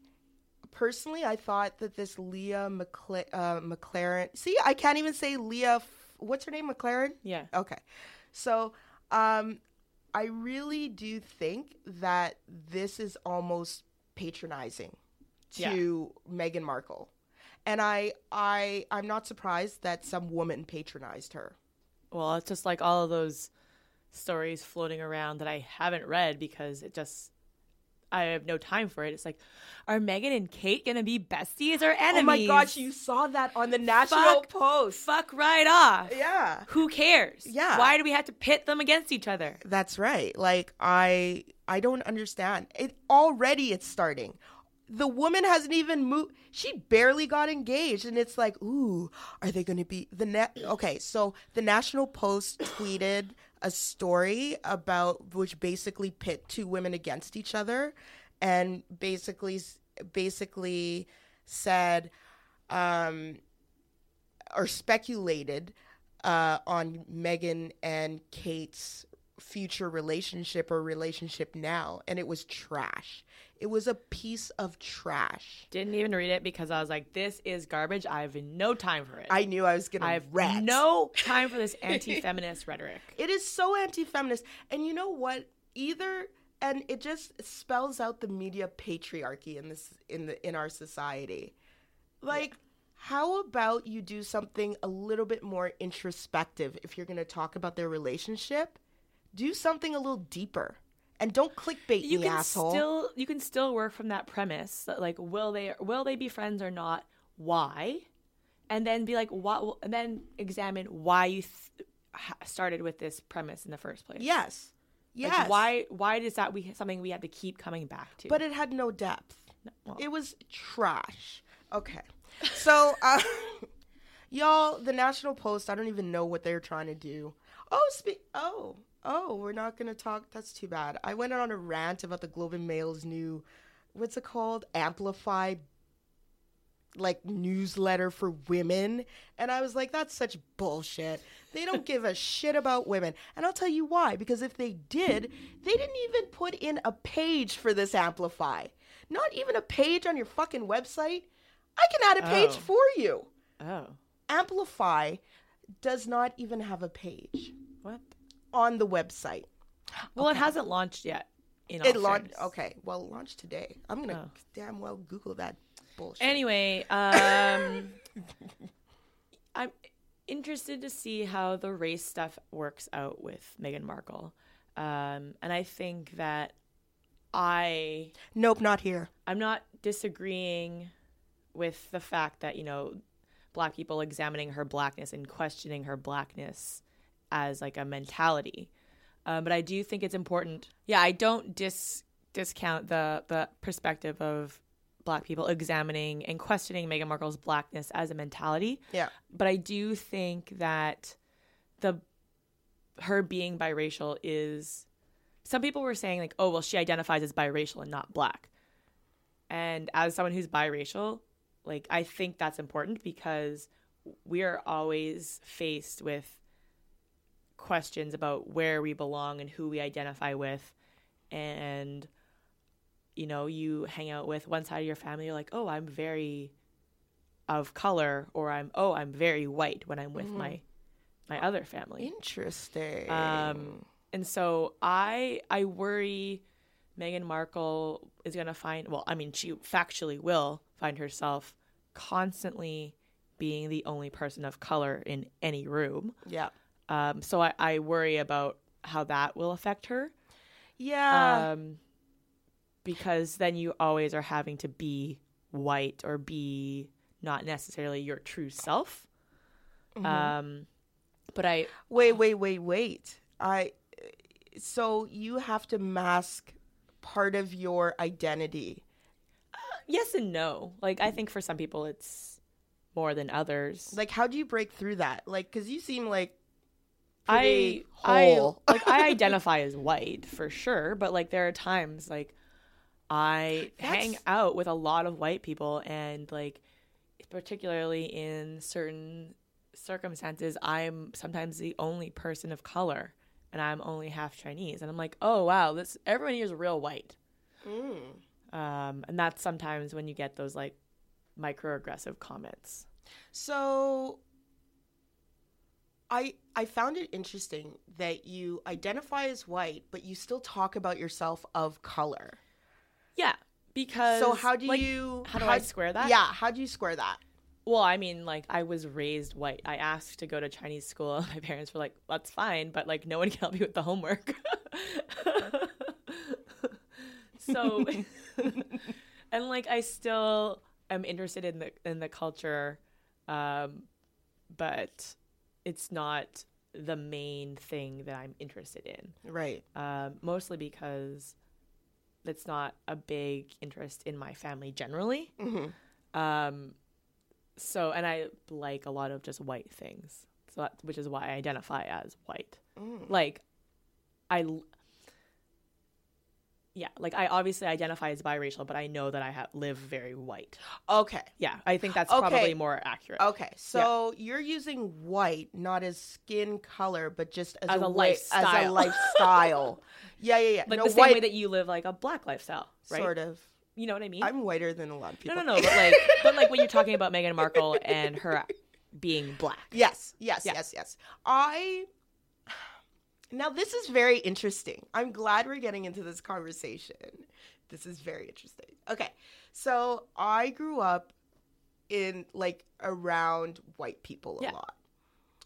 personally, I thought that this Leah McCla- uh, McLaren. See, I can't even say Leah. What's her name? McLaren. Yeah. Okay. So um, I really do think that this is almost patronizing to Meghan Markle. And I I I'm not surprised that some woman patronized her. Well, it's just like all of those stories floating around that I haven't read because it just I have no time for it. It's like, are Meghan and Kate gonna be besties or enemies? Oh my gosh, you saw that on the National Fuck. Post. fuck right off. Yeah. Who cares? Yeah. Why do we have to pit them against each other? That's right. Like I I don't understand. It already it's starting. The woman hasn't even moved. She barely got engaged and it's like, "Ooh, are they going to be the net Okay, so the National Post tweeted a story about which basically pit two women against each other and basically basically said um or speculated uh, on Meghan and Kate's future relationship or relationship now, and it was trash. It was a piece of trash. Didn't even read it because I was like, this is garbage. I have no time for it. I knew I was gonna I have rant. no time for this anti-feminist (laughs) rhetoric. It is so anti-feminist, and you know what? Either and it just spells out the media patriarchy in this in the in our society. Like, how about you do something a little bit more introspective if you're going to talk about their relationship? Do something a little deeper, and don't clickbait You me, can asshole. still you can still work from that premise that like will they will they be friends or not? Why? And then be like what? And then examine why you th- started with this premise in the first place. yes, Like, yes. why? Why is that we something we have to keep coming back to? But it had no depth. well. It was trash. Okay. So, uh, (laughs) y'all, the National Post, I don't even know what they're trying to do. Oh, spe- oh, oh, we're not going to talk. That's too bad. I went on a rant about the Globe and Mail's new, what's it called? Amplify like newsletter for women and i was like that's such bullshit they don't give a (laughs) shit about women and i'll tell you why because if they did they didn't even put in a page for this amplify not even a page on your fucking website i can add a page Oh. for you oh, amplify does not even have a page? On the website. Well, it hasn't launched yet. It launched okay well launched today. I'm gonna Oh. damn well google that bullshit. Anyway, um, (laughs) I'm interested to see how the race stuff works out with Meghan Markle, um, and I think that I nope not here. I'm not disagreeing with the fact that you know black people examining her blackness and questioning her blackness as like a mentality. Um, but I do think it's important. Yeah, I don't dis discount the the perspective of black people examining and questioning Meghan Markle's blackness as a mentality. yeah But I do think that the her being biracial is some people were saying like, oh well, she identifies as biracial and not black. And as someone who's biracial, like I think that's important because we are always faced with questions about where we belong and who we identify with. And you know you hang out with one side of your family you're like oh i'm very of color or i'm oh i'm very white when i'm with my my other family. Interesting. Um, and so I I worry Meghan Markle is going to find well, I mean she factually will find herself constantly being the only person of color in any room. yeah Um, so I, I worry about how that will affect her. yeah Um, because then you always are having to be white or be not necessarily your true self. Um, but I Wait, wait, wait, wait. I so you have to mask part of your identity. yes and no. Like I think for some people it's more than others. Like how do you break through that? Like cuz you seem like I whole. I (laughs) like I identify as white for sure, but like there are times like I hang out with a lot of white people and like particularly in certain circumstances I'm sometimes the only person of color and I'm only half Chinese and I'm like, "Oh wow, this everyone here is real white." Mm. Um and that's sometimes when you get those like microaggressive comments. So I I found it interesting that you identify as white, but you still talk about yourself of color. Yeah, because So how do like, you how do I square that? Yeah, how do you square that? Well, I mean, like I was raised white. I asked to go to Chinese school. My parents were like, "That's fine," but like no one (laughs) can help you with the homework. (laughs) so, (laughs) and like I still am interested in the in the culture, um, but it's not the main thing that I'm interested in. Right. Um, mostly because it's not a big interest in my family generally. hmm Um, so, and I like a lot of just white things, so that, which is why I identify as white. Mm. Like, I, yeah, like I obviously identify as biracial, but I know that I have live very white. Okay. Yeah, I think that's Okay. probably more accurate. Okay. So you're using white not as skin color, but just as, As a way- As a lifestyle. (laughs) lifestyle. yeah, yeah, yeah. Like no, the same white, way that you live like a black lifestyle, right? sort of. You know what I mean? I'm whiter than a lot of people. no, no, no, but like, (laughs) but like when you're talking about Meghan Markle and her being black. Yes, yes, Yeah. yes, yes. I now this is very interesting. I'm glad we're getting into this conversation. This is very interesting. Okay, so I grew up in like around white people a Yeah. lot.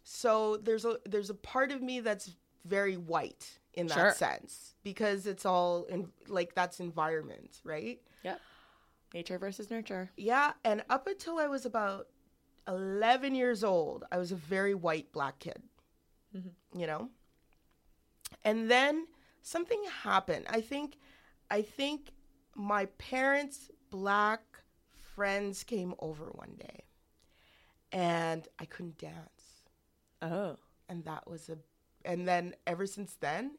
So there's a there's a part of me that's very white in that Sure. sense because it's all in like that's environment, right? Yep. Nature versus nurture. Yeah, and up until I was about 11 years old, I was a very white black kid. Mhm. You know? And then something happened. I think I think my parents' black friends came over one day. And I couldn't dance. Oh, And that was a and then ever since then,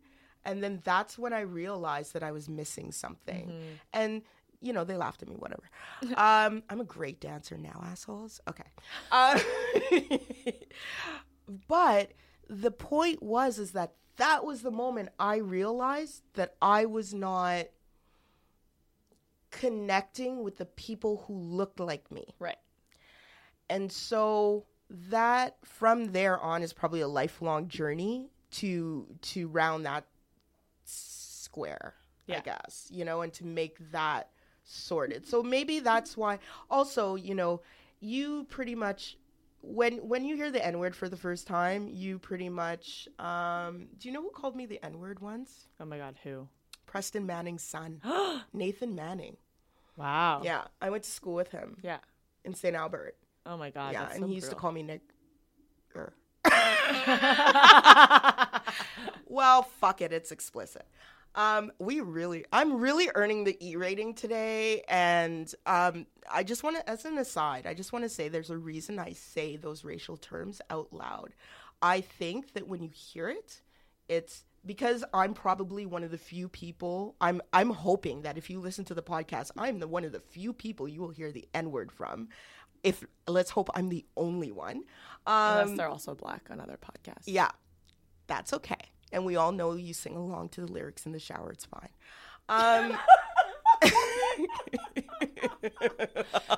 and then that's when I realized that I was missing something Mm-hmm. and you know they laughed at me whatever (laughs) um i'm a great dancer now assholes okay uh, (laughs) but the point was is that that was the moment i realized that i was not connecting with the people who looked like me right. and so that from there on is probably a lifelong journey to to round that square yeah. i guess you know and to make that sorted so maybe that's why also you know you pretty much when when you hear the n word for the first time you pretty much um do you know who called me the n word once Oh my God, who? preston manning's son (gasps) nathan manning wow. yeah i went to school with him Yeah. in st albert Oh my God. yeah and so he used to call me nick (laughs) (laughs) well, fuck it, it's explicit. Um, we really, I'm really earning the E rating today, and um, I just want to, as an aside, I just want to say there's a reason I say those racial terms out loud. I think that when you hear it, it's because I'm probably one of the few people. I'm I'm hoping that if you listen to the podcast, I'm the one of the few people you will hear the N word from. If let's hope I'm the only one. Unless Um, they're also black on other podcasts. yeah, that's okay. And we all know you sing along to the lyrics in the shower. It's fine. Um, (laughs)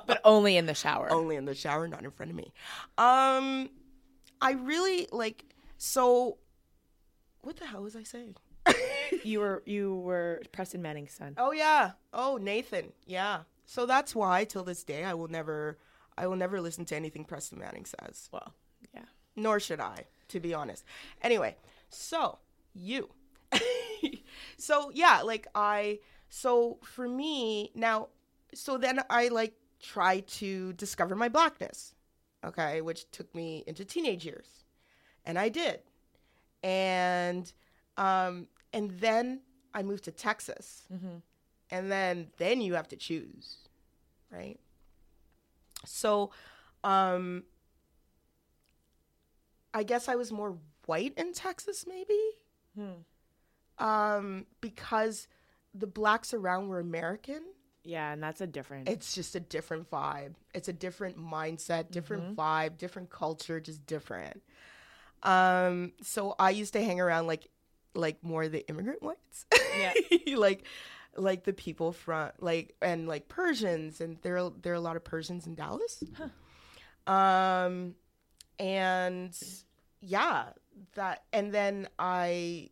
But only in the shower. only in the shower, not in front of me. Um, I really like. So, what the hell was I saying? (laughs) You were you were Preston Manning's son. Oh yeah. Oh Nathan. Yeah. So that's why till this day I will never I will never listen to anything Preston Manning says. Well, yeah. Nor should I, to be honest. Anyway, so you. (laughs) so yeah, like I so for me now so then I like try to discover my blackness. Okay, which took me into teenage years. And I did. And um and then I moved to Texas Mm-hmm. and then then you have to choose right so um i guess i was more white in Texas, maybe. Hmm. Um, because the blacks around were American. Yeah, and that's a different. It's just a different vibe. It's a different mindset, different vibe, different culture, just different. Um, so I used to hang around like like more the immigrant whites. Yeah. (laughs) like like the people from like and like Persians and there are, there are a lot of Persians in Dallas. Um and yeah, that and then I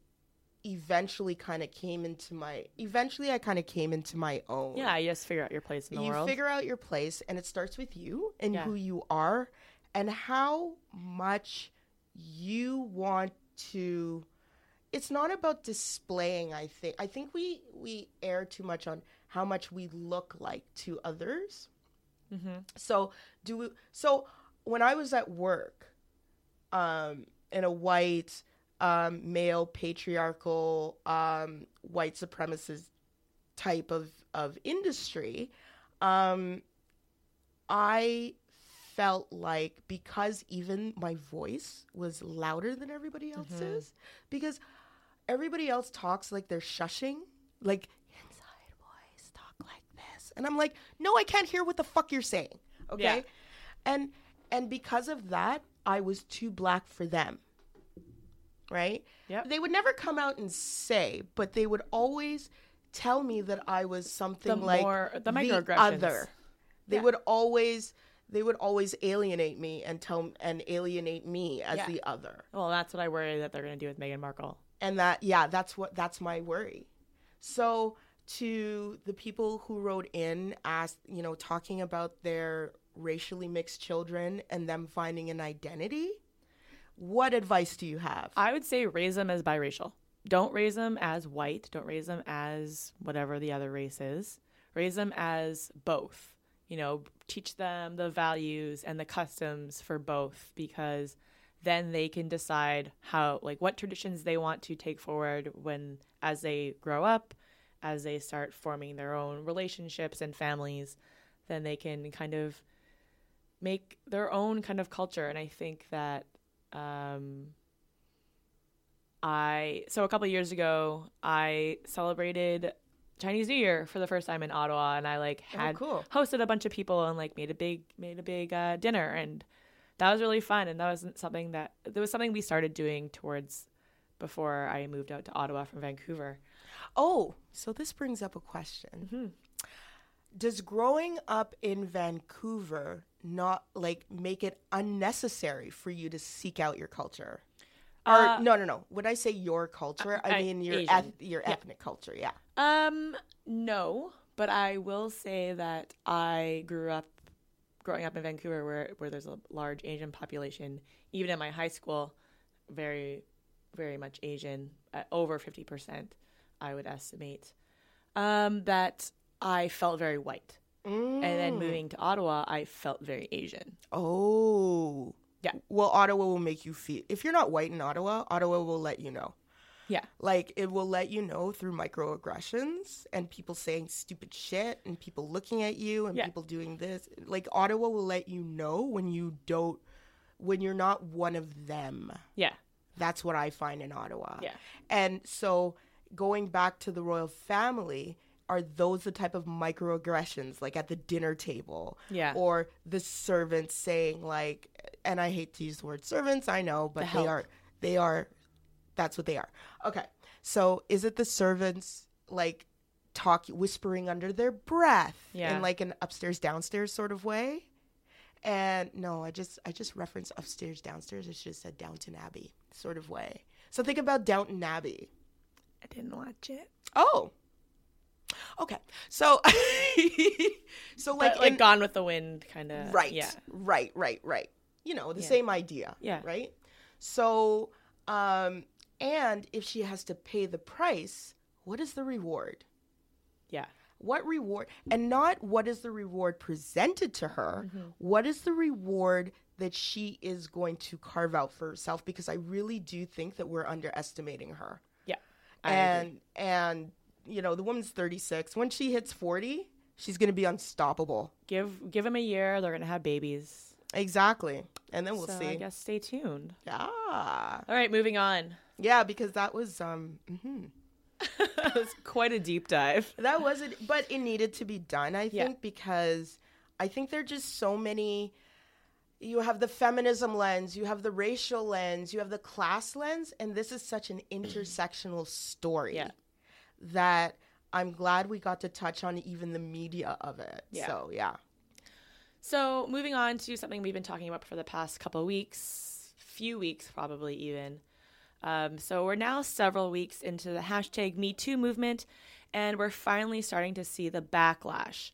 eventually kind of came into my eventually I kind of came into my own yeah, you just figure out your place in the you world. figure out your place and it starts with you and Yeah. who you are and how much you want to it's not about displaying i think i think we we err too much on how much we look like to others mm-hmm. so do we so when i was at work um in a white um male patriarchal um white supremacist type of of industry um i felt like because even my voice was louder than everybody else's because everybody else talks like they're shushing like inside voice talk like this. And i'm like no i can't hear what the fuck you're saying. Okay? Yeah. and and because of that i was too black for them right Yeah. they would never come out and say but they would always tell me that i was something The like more- the the other they Yeah. would always they would always alienate me and tell and alienate me as Yeah. the other Well, that's what I worry that they're going to do with Meghan Markle. and that yeah that's what that's my worry so to the people who wrote in asked you know talking about their racially mixed children and them finding an identity what advice do you have I would say raise them as biracial. Don't raise them as white. Don't raise them as whatever the other race is. Raise them as both. You know, teach them the values and the customs for both because then they can decide how, like, what traditions they want to take forward when, as they grow up, as they start forming their own relationships and families, then they can kind of make their own kind of culture. And I think that, um, I so a couple of years ago I celebrated Chinese New Year for the first time in Ottawa, and I like had cool. hosted a bunch of people and like made a big made a big uh, dinner, and that was really fun. And that wasn't something that there was something we started doing towards before I moved out to Ottawa from Vancouver. Oh so this brings up a question Mm-hmm. does growing up in vancouver not like make it unnecessary for you to seek out your culture or Uh, no no no when i say your culture i, I- mean your eth- your Yeah. ethnic culture yeah Um, no, but I will say that I grew up growing up in Vancouver where where there's a large Asian population. Even in my high school, very very much Asian, uh, over 50%, I would estimate. Um, that I felt very white. And then Mm. moving to Ottawa, I felt very Asian. Oh. Yeah. Well, Ottawa will make you feel. If you're not white in Ottawa, Ottawa will let you know. Yeah. Like it will let you know through microaggressions and people saying stupid shit and people looking at you and Yeah. people doing this. Like Ottawa will let you know when you don't when you're not one of them. Yeah. That's what I find in Ottawa. Yeah. And so going back to the royal family, are those the type of microaggressions like at the dinner table? Yeah. Or the servants saying like and I hate to use the word servants, I know, but The they help. are they are that's what they are. Okay. So is it the servants like talk whispering under their breath Yeah. in like an upstairs downstairs sort of way? And no, I just I just referenced upstairs downstairs. it's just a said Downton Abbey sort of way. So think about Downton Abbey. I didn't watch it. Oh. Okay. So (laughs) so like, Like, like in- Gone with the Wind kind of. right. Yeah. Right, right, right. You know, the Yeah. same idea. Yeah. Right? So um and if she has to pay the price, what is the reward? Yeah. What reward and not what is the reward presented to her? Mm-hmm. What is the reward that she is going to carve out for herself because I really do think that we're underestimating her. I agree. and and you know, the woman's 36. When she hits 40, she's going to be unstoppable. give give them a year they're gonna have babies Exactly. and then we'll so see. I guess stay tuned. Yeah. All right, moving on. Yeah, because that was um Mm-hmm. (laughs) that was quite a deep dive. (laughs) that wasn't but it needed to be done, I think, Yeah. because I think there are just so many you have the feminism lens, you have the racial lens, you have the class lens, and this is such an intersectional story Yeah. that I'm glad we got to touch on even the media of it. Yeah. So yeah. So, moving on to something we've been talking about for the past couple weeks, few weeks probably even. Um, so, we're now several weeks into the hashtag MeToo movement, and we're finally starting to see the backlash.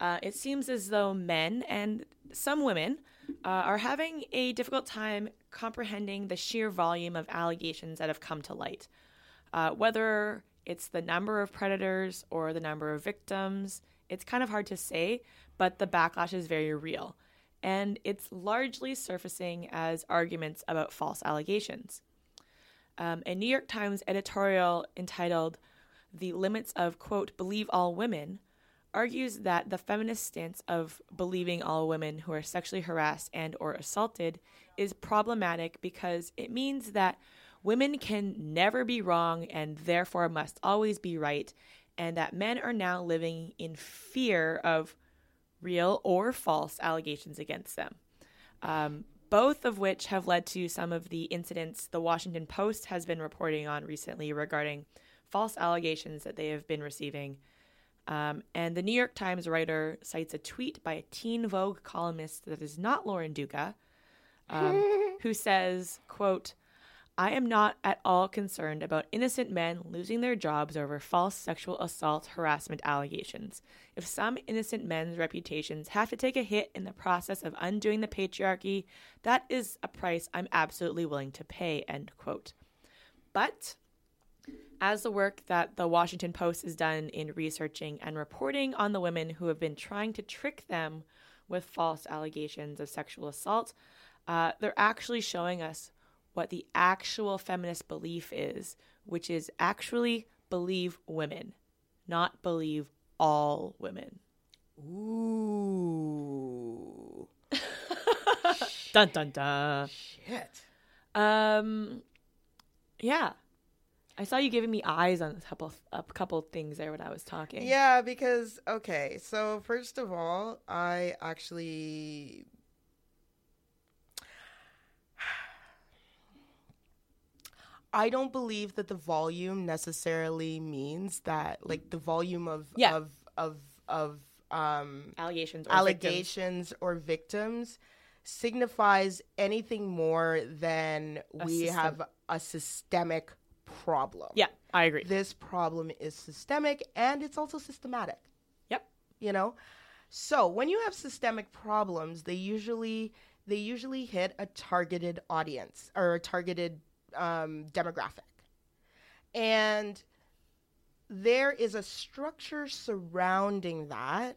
Uh, it seems as though men and some women uh, are having a difficult time comprehending the sheer volume of allegations that have come to light. Uh, whether it's the number of predators or the number of victims, it's kind of hard to say, but the backlash is very real. And it's largely surfacing as arguments about false allegations. Um, a New York Times editorial entitled The Limits of, quote, Believe All Women argues that the feminist stance of believing all women who are sexually harassed and or assaulted is problematic because it means that women can never be wrong and therefore must always be right and that men are now living in fear of real or false allegations against them um, both of which have led to some of the incidents the Washington Post has been reporting on recently regarding false allegations that they have been receiving. Um, and the New York Times writer cites a tweet by a teen Vogue columnist that is not Lauren Duca, um, (laughs) who says, quote, I am not at all concerned about innocent men losing their jobs over false sexual assault harassment allegations. If some innocent men's reputations have to take a hit in the process of undoing the patriarchy, that is a price I'm absolutely willing to pay. End quote. But as the work that the Washington Post has done in researching and reporting on the women who have been trying to trick them with false allegations of sexual assault, uh, they're actually showing us what the actual feminist belief is, which is actually believe women, not believe all women. Ooh. (laughs) Dun dun dun. Shit. Um, yeah. I saw you giving me eyes on a couple a couple things there when I was talking. Yeah, because okay, so first of all, I actually (sighs) I don't believe that the volume necessarily means that like the volume of Yeah. of of of um Allegations or victims. allegations or victims signifies anything more than we system. have a systemic problem. Yeah, I agree. This problem is systemic and it's also systematic Yep. you know so when you have systemic problems they usually they usually hit a targeted audience or a targeted um, demographic and there is a structure surrounding that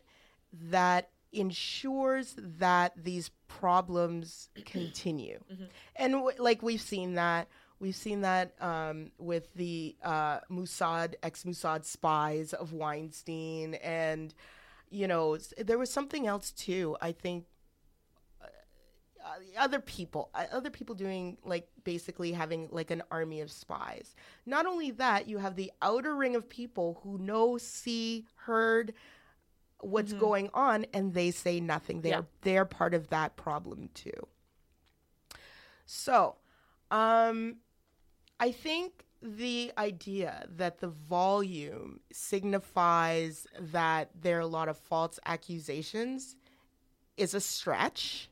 that ensures that these problems continue and w- like we've seen that we've seen that um, with the uh, Mossad ex-Mossad spies of Weinstein and you know there was something else too I think uh, other people uh, other people doing like basically having like an army of spies. Not only that you have the outer ring of people who know see heard what's going on and they say nothing. They're Yeah. they're part of that problem too. So um i think the idea that the volume signifies that there are a lot of false accusations is a stretch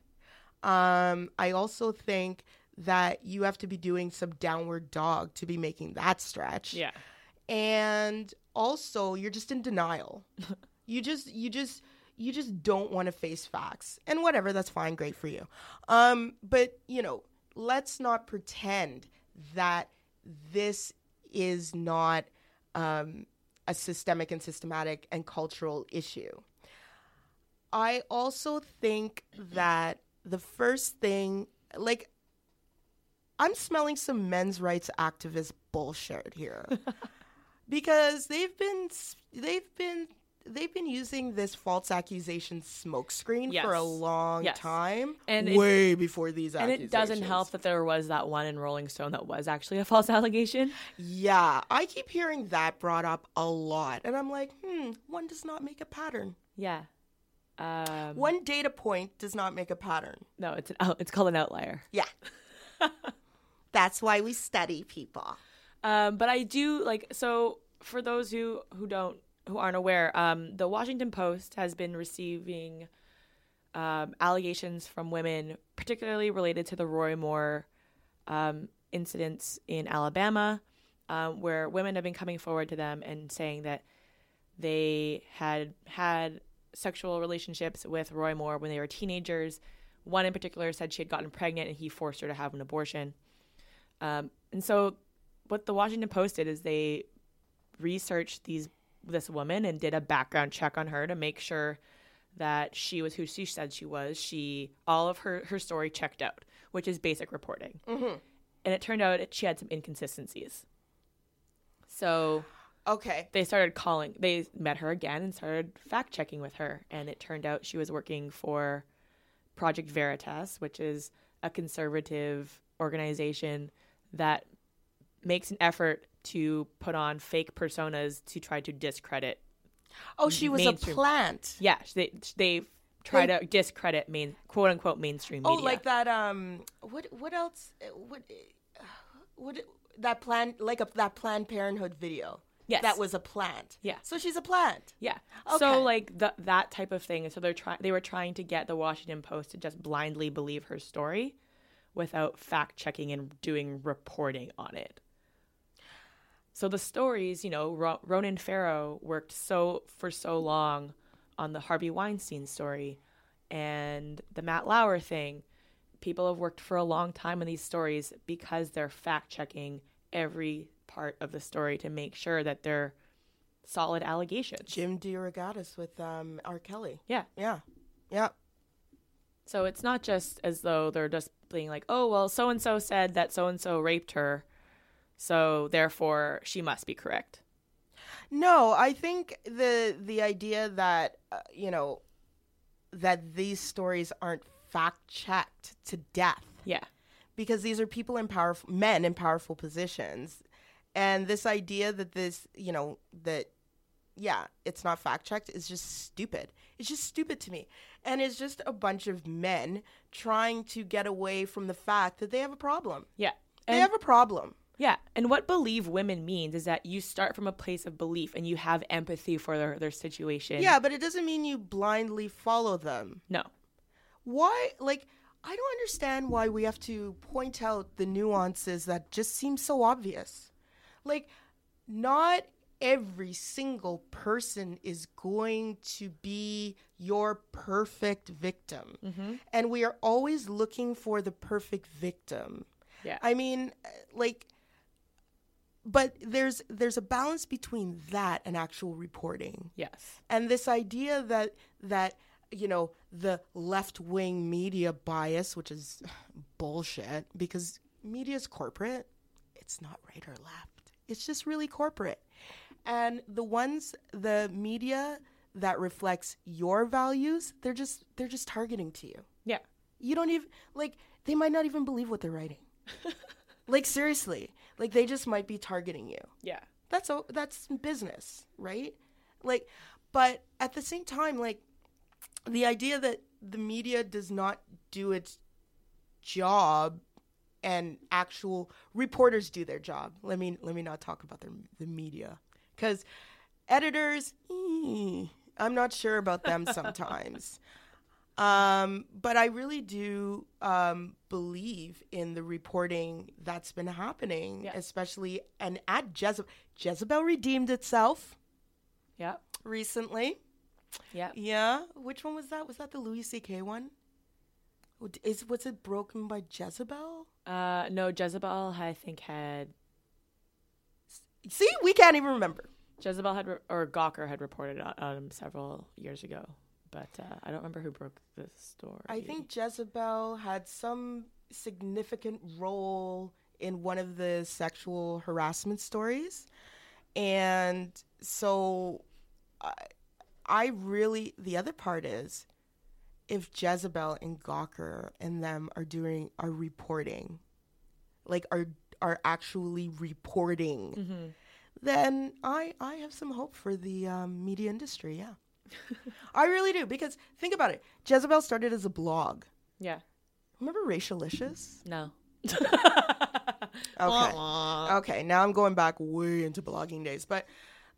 um, I also think that you have to be doing some downward dog to be making that stretch. Yeah. And also, you're just in denial. (laughs) you just, you just, you just don't want to face facts. And whatever, that's fine, great for you. Um, but you know, let's not pretend that this is not um, a systemic and systematic and cultural issue. I also think that the first thing, like, I'm smelling some men's rights activist bullshit here, (laughs) because they've been they've been they've been using this false accusation smokescreen for a long Yes. time, And it- way before these And it doesn't help that there was that one in Rolling Stone that was actually a false (laughs) allegation. Yeah, I keep hearing that brought up a lot, and I'm like, hmm, one does not make a pattern. Yeah. Um, One data point does not make a pattern. no, it's an out, it's called an outlier. Yeah. (laughs) That's why we study people. Um, but I do like so for those who who don't who aren't aware, um, the Washington Post has been receiving um, allegations from women, particularly related to the Roy Moore um, incidents in Alabama, um, where women have been coming forward to them and saying that they had had sexual relationships with Roy Moore when they were teenagers. One in particular said she had gotten pregnant and he forced her to have an abortion. Um, and so, what the Washington Post did is they researched these this woman and did a background check on her to make sure that she was who she said she was. She all of her her story checked out, which is basic reporting. Mm-hmm. And it turned out she had some inconsistencies. So Okay. they started calling. They met her again and started fact checking with her, and it turned out she was working for Project Veritas, which is a conservative organization that makes an effort to put on fake personas to try to discredit. Oh, she was Mainstream. a plant. Yeah, they they try to discredit main quote unquote mainstream Oh, media. like that. Um, what? What else? uh, What? uh, What? That plan, like a that Planned Parenthood video. Yes. That was a plant. Yeah. So she's a plant. Yeah. Okay. So like the, that type of thing. So they're trying. They were trying to get the Washington Post to just blindly believe her story, without fact checking and doing reporting on it. So the stories, you know, Ro- Ronan Farrow worked so for so long on the Harvey Weinstein story and the Matt Lauer thing. People have worked for a long time on these stories because they're fact checking every part of the story to make sure that they're solid allegations. Jim DeRogatis with um R. Kelly. Yeah. Yeah. Yeah. So it's not just as though they're just being like, oh, well, so and so said that so and so raped her. So therefore, she must be correct. No, I think the the idea that uh, you know that these stories aren't fact checked to death Yeah. because these are people in powerful men in powerful positions and this idea that this you know that yeah it's not fact checked is just stupid it's just stupid to me and it's just a bunch of men trying to get away from the fact that they have a problem Yeah. they have a problem yeah. And what believe women means is that you start from a place of belief and you have empathy for their, their situation. yeah but it doesn't mean you blindly follow them No. why like i don't understand why we have to point out the nuances that just seem so obvious like not every single person is going to be your perfect victim mm-hmm. and we are always looking for the perfect victim Yeah. i mean like but there's there's a balance between that and actual reporting. Yes. and this idea that that you know the left wing media bias which is (sighs) bullshit because media is corporate it's not right or left. It's just really corporate. And the ones the media that reflects your values they're just they're just targeting to you. Yeah. you don't even like they might not even believe what they're writing. (laughs) Like seriously like they just might be targeting you Yeah. that's o- that's business, right? Like, but at the same time, like the idea that the media does not do its job and actual reporters do their job. Let me let me not talk about the the media because editors, eh, I'm not sure about them (laughs) sometimes. Um, but I really do um, believe in the reporting that's been happening, Yeah. especially and at Jezebel. Jezebel redeemed itself Yeah. recently. Yeah. Yeah, which one was that? Was that the Louis C.K. one? Is was it broken by Jezebel? Uh, no, Jezebel, I think, had See, we can't even remember. Jezebel had re- or Gawker had reported on, on him several years ago, but uh, I don't remember who broke the story. I think Jezebel had some significant role in one of the sexual harassment stories. And so I, I really the other part is if Jezebel and Gawker and them are doing are reporting, like are are actually reporting, Mm-hmm. then I I have some hope for the um, media industry. Yeah, I really do because think about it. Jezebel started as a blog. Yeah. Remember Racialicious? No. (laughs) Okay. Okay, now I'm going back way into blogging days. But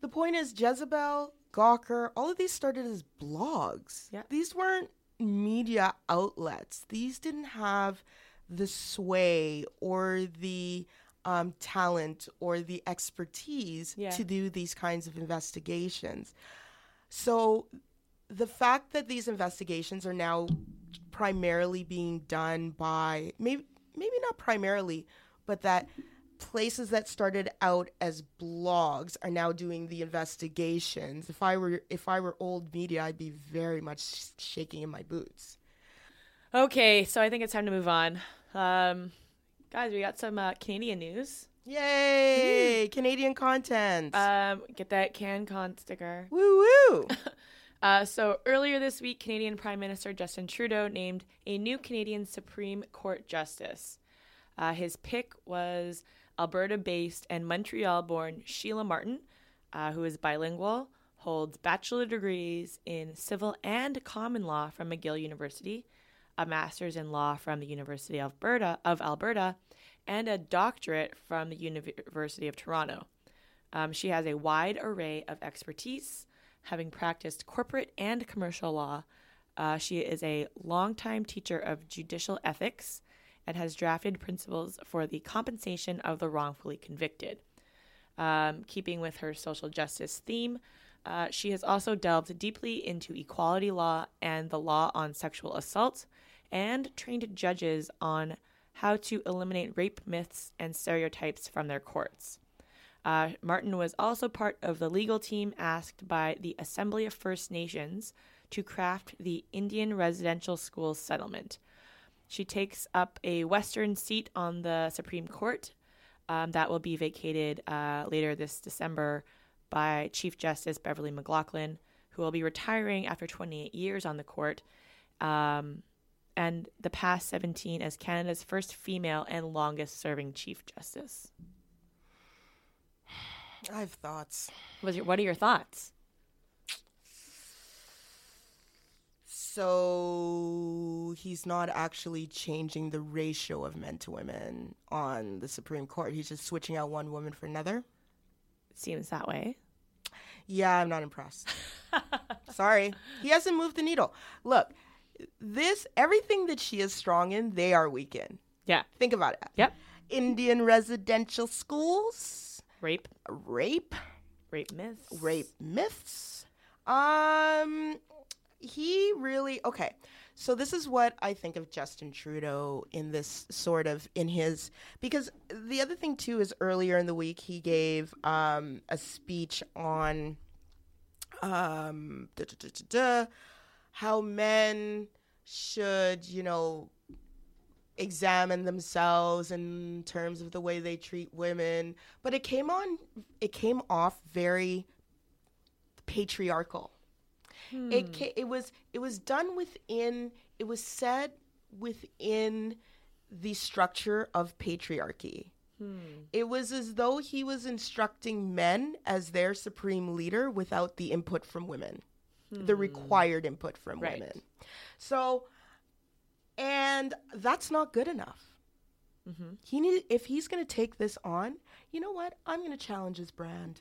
the point is, Jezebel, Gawker, all of these started as blogs. Yeah. These weren't media outlets. These didn't have the sway or the um, talent or the expertise Yeah. to do these kinds of investigations. So the fact that these investigations are now primarily being done by maybe maybe not primarily, but that places that started out as blogs are now doing the investigations. If I were if I were old media, I'd be very much shaking in my boots. Okay, so I think it's time to move on. Um, guys, we got some uh, Canadian news. Yay! Canadian content. Um, get that CanCon sticker. (laughs) woo woo. (laughs) Uh, so earlier this week, Canadian Prime Minister Justin Trudeau named a new Canadian Supreme Court justice. Uh, his pick was Alberta-based and Montreal-born Sheila Martin, uh, who is bilingual, holds bachelor degrees in civil and common law from McGill University, a master's in law from the University of Alberta, of Alberta, and a doctorate from the University of Toronto. Um, she has a wide array of expertise, having practiced corporate and commercial law. Uh, she is a longtime teacher of judicial ethics and has drafted principles for the compensation of the wrongfully convicted. Um, keeping with her social justice theme, uh, she has also delved deeply into equality law and the law on sexual assault, and trained judges on how to eliminate rape myths and stereotypes from their courts. Uh, Martin was also part of the legal team asked by the Assembly of First Nations to craft the Indian Residential Schools settlement. She takes up a Western seat on the Supreme Court um, that will be vacated uh, later this December by Chief Justice Beverley McLachlin, who will be retiring after 28 years on the court, um, and the past 17 as Canada's first female and longest serving Chief Justice. (sighs) I have thoughts. What's your, what are your thoughts? So he's not actually changing the ratio of men to women on the Supreme Court. He's just switching out one woman for another. Seems that way. Yeah, I'm not impressed. (laughs) Sorry. He hasn't moved the needle. Look, this everything that she is strong in, they are weak in. Yeah. Think about it. Yep. Indian residential schools, Rape. rape, Rape myths. rape myths. Um he really okay. So this is what I think of Justin Trudeau in this sort of in his because the other thing too is earlier in the week he gave um a speech on um duh, duh, duh, how men should, you know, examine themselves in terms of the way they treat women, but it came on it came off very patriarchal. Hmm. It ca- it was it was done within it was said within the structure of patriarchy. Hmm. It was as though he was instructing men as their supreme leader without the input from women, the required input from Right. women. So, and that's not good enough. He need if he's going to take this on. You know what? I'm going to challenge his brand.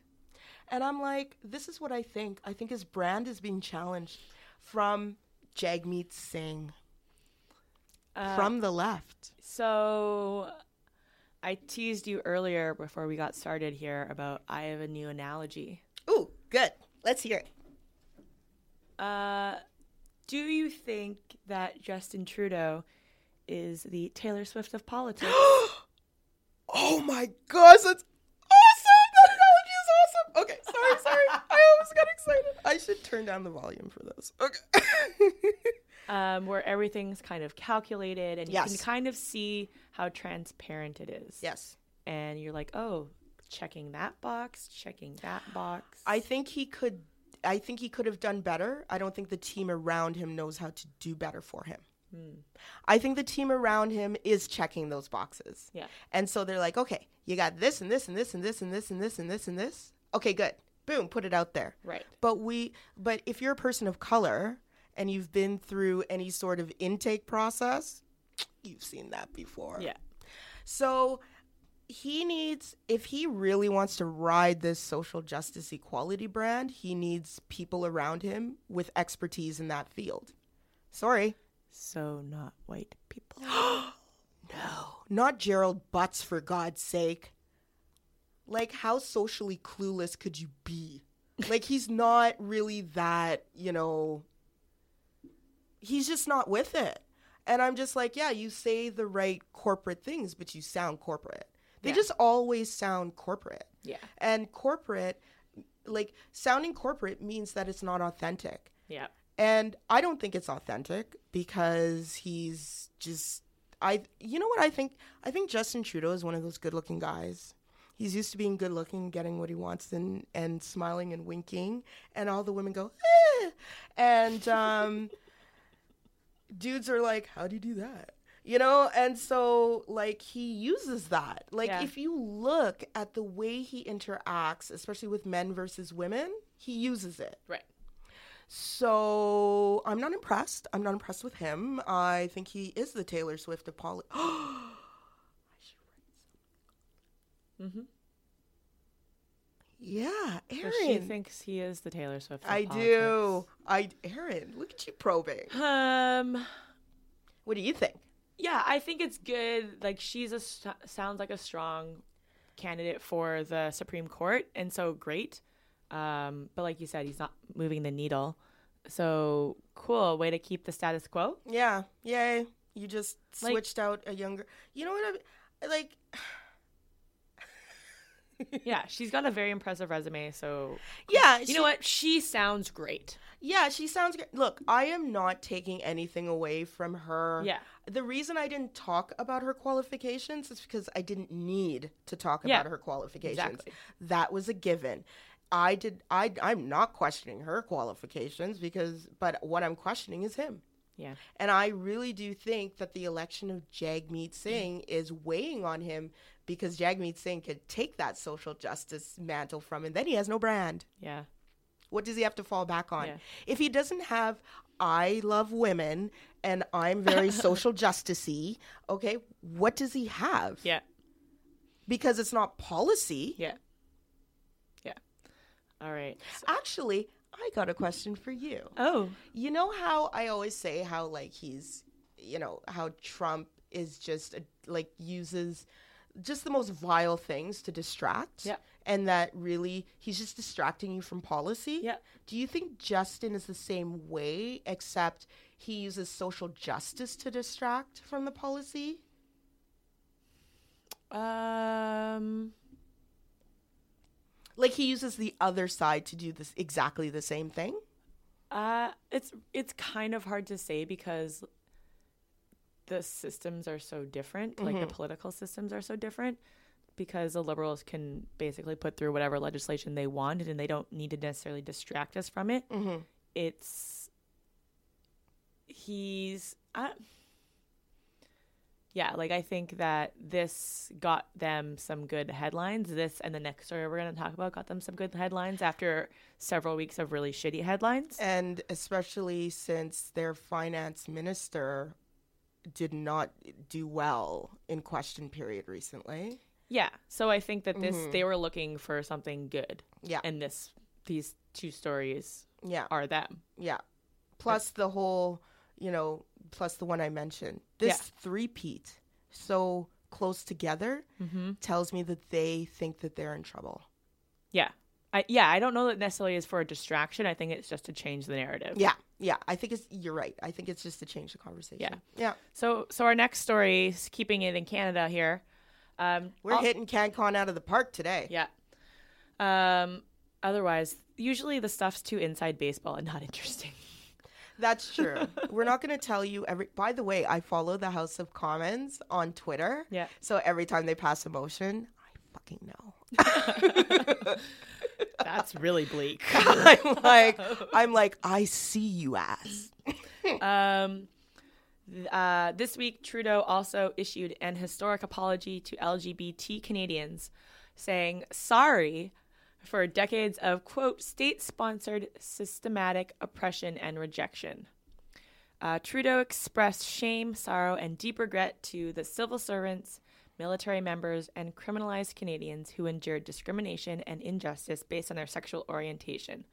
And I'm like, this is what I think. I think his brand is being challenged from Jagmeet Singh Uh, from the left. So I teased you earlier before we got started here about I have a new analogy. Ooh, good. Let's hear it. Uh, do you think that Justin Trudeau is the Taylor Swift of politics? (gasps) Oh my gosh, that's awesome! That analogy is awesome. Okay, sorry, sorry. (laughs) I almost got excited. I should turn down the volume for this. Okay. (laughs) um, where everything's kind of calculated and you Yes. can kind of see how transparent it is. yes. And you're like, oh, checking that box, checking that box. I think he could I think he could have done better. I don't think the team around him knows how to do better for him. Hmm. I think the team around him is checking those boxes. Yeah. And so they're like, okay, you got this and this and this and this and this and this and this and this. Okay, good. Boom, put it out there. Right. But we but if you're a person of color and you've been through any sort of intake process, you've seen that before. Yeah. So he needs if he really wants to ride this social justice equality brand, he needs people around him with expertise in that field. Sorry. So not white people. (gasps) No, not Gerald Butts for God's sake. Like how socially clueless could you be? Like he's not really that, you know, he's just not with it. And I'm just like, yeah, you say the right corporate things, but you sound corporate. They Yeah. just always sound corporate. Yeah. And corporate, like sounding corporate means that it's not authentic. Yeah. And I don't think it's authentic because he's just I you know what I think I think Justin Trudeau is one of those good-looking guys. He's used to being good-looking, getting what he wants and and smiling and winking and all the women go eh! and um (laughs) dudes are like how do you do that? You know, and so like he uses that. Like Yeah. if you look at the way he interacts, especially with men versus women, he uses it. Right. So I'm not impressed. I'm not impressed with him. I think he is the Taylor Swift of poly. (gasps) Mm-hmm. yeah, So Erin. she thinks he is the Taylor Swift. of I politics. do. I Erin, look at you probing. Um. What do you think? Yeah, I think it's good. Like she's a sounds like a strong candidate for the Supreme Court, and so great. Um, but like you said, he's not moving the needle. So cool way to keep the status quo. Yeah, yay! You just Like- switched out a younger. You know what I like? Yeah, she's got a very impressive resume. So (laughs) Yeah, you know what? She sounds great. Yeah, she sounds great. Look, I am not taking anything away from her. Yeah. The reason I didn't talk about her qualifications is because I didn't need to talk Yeah, about her qualifications. exactly. That was a given. I did I I'm not questioning her qualifications because but what I'm questioning is him. Yeah. And I really do think that the election of Jagmeet Singh is weighing on him because Jagmeet Singh could take that social justice mantle from him. Then he has no brand. Yeah. What does he have to fall back on? Yeah. If he doesn't have I love women and I'm very (laughs) social justicey, okay, what does he have? Yeah. Because it's not policy. Yeah. Yeah. All right. So- Actually, I got a question for you. oh. You know how I always say how like he's, you know, how Trump is just a, like uses just the most vile things to distract. Yeah. And that really he's just distracting you from policy. Yeah. Do you think Justin is the same way except he uses social justice to distract from the policy? Um. Like he uses the other side to do this exactly the same thing? Uh, it's it's kind of hard to say because the systems are so different. Like the political systems are so different because the liberals can basically put through whatever legislation they want and they don't need to necessarily distract us from it. Mm-hmm. It's he's I, yeah, like I think that this got them some good headlines. This and the next story we're going to talk about got them some good headlines after several weeks of really shitty headlines. And especially since their finance minister did not do well in question period recently. Yeah. So I think that this they were looking for something good. Yeah. And this these two stories Yeah. are them. Yeah. Plus the whole, you know, plus the one I mentioned. This Yeah. three-peat so close together Mm-hmm. tells me that they think that they're in trouble. Yeah. I yeah, I don't know that necessarily is for a distraction. I think it's just to change the narrative. Yeah. Yeah. I think it's, you're right. I think it's just to change the conversation. Yeah. Yeah. So so our next story is keeping it in Canada here. Um We're I'll- hitting CanCon out of the park today. Yeah. Um otherwise, usually the stuff's too inside baseball and not (laughs) interesting. That's true. (laughs) We're not going to tell you every. By the way, I follow the House of Commons on Twitter. Yeah. So every time they pass a motion, I fucking know. (laughs) That's really bleak. (laughs) I'm like, I'm like, I see you as. Um, uh, this week, Trudeau also issued an historic apology to LGBT Canadians, saying sorry for decades of, quote, state sponsored systematic oppression and rejection. Uh, Trudeau expressed shame, sorrow, and deep regret to the civil servants, military members, and criminalized Canadians who endured discrimination and injustice based on their sexual orientation.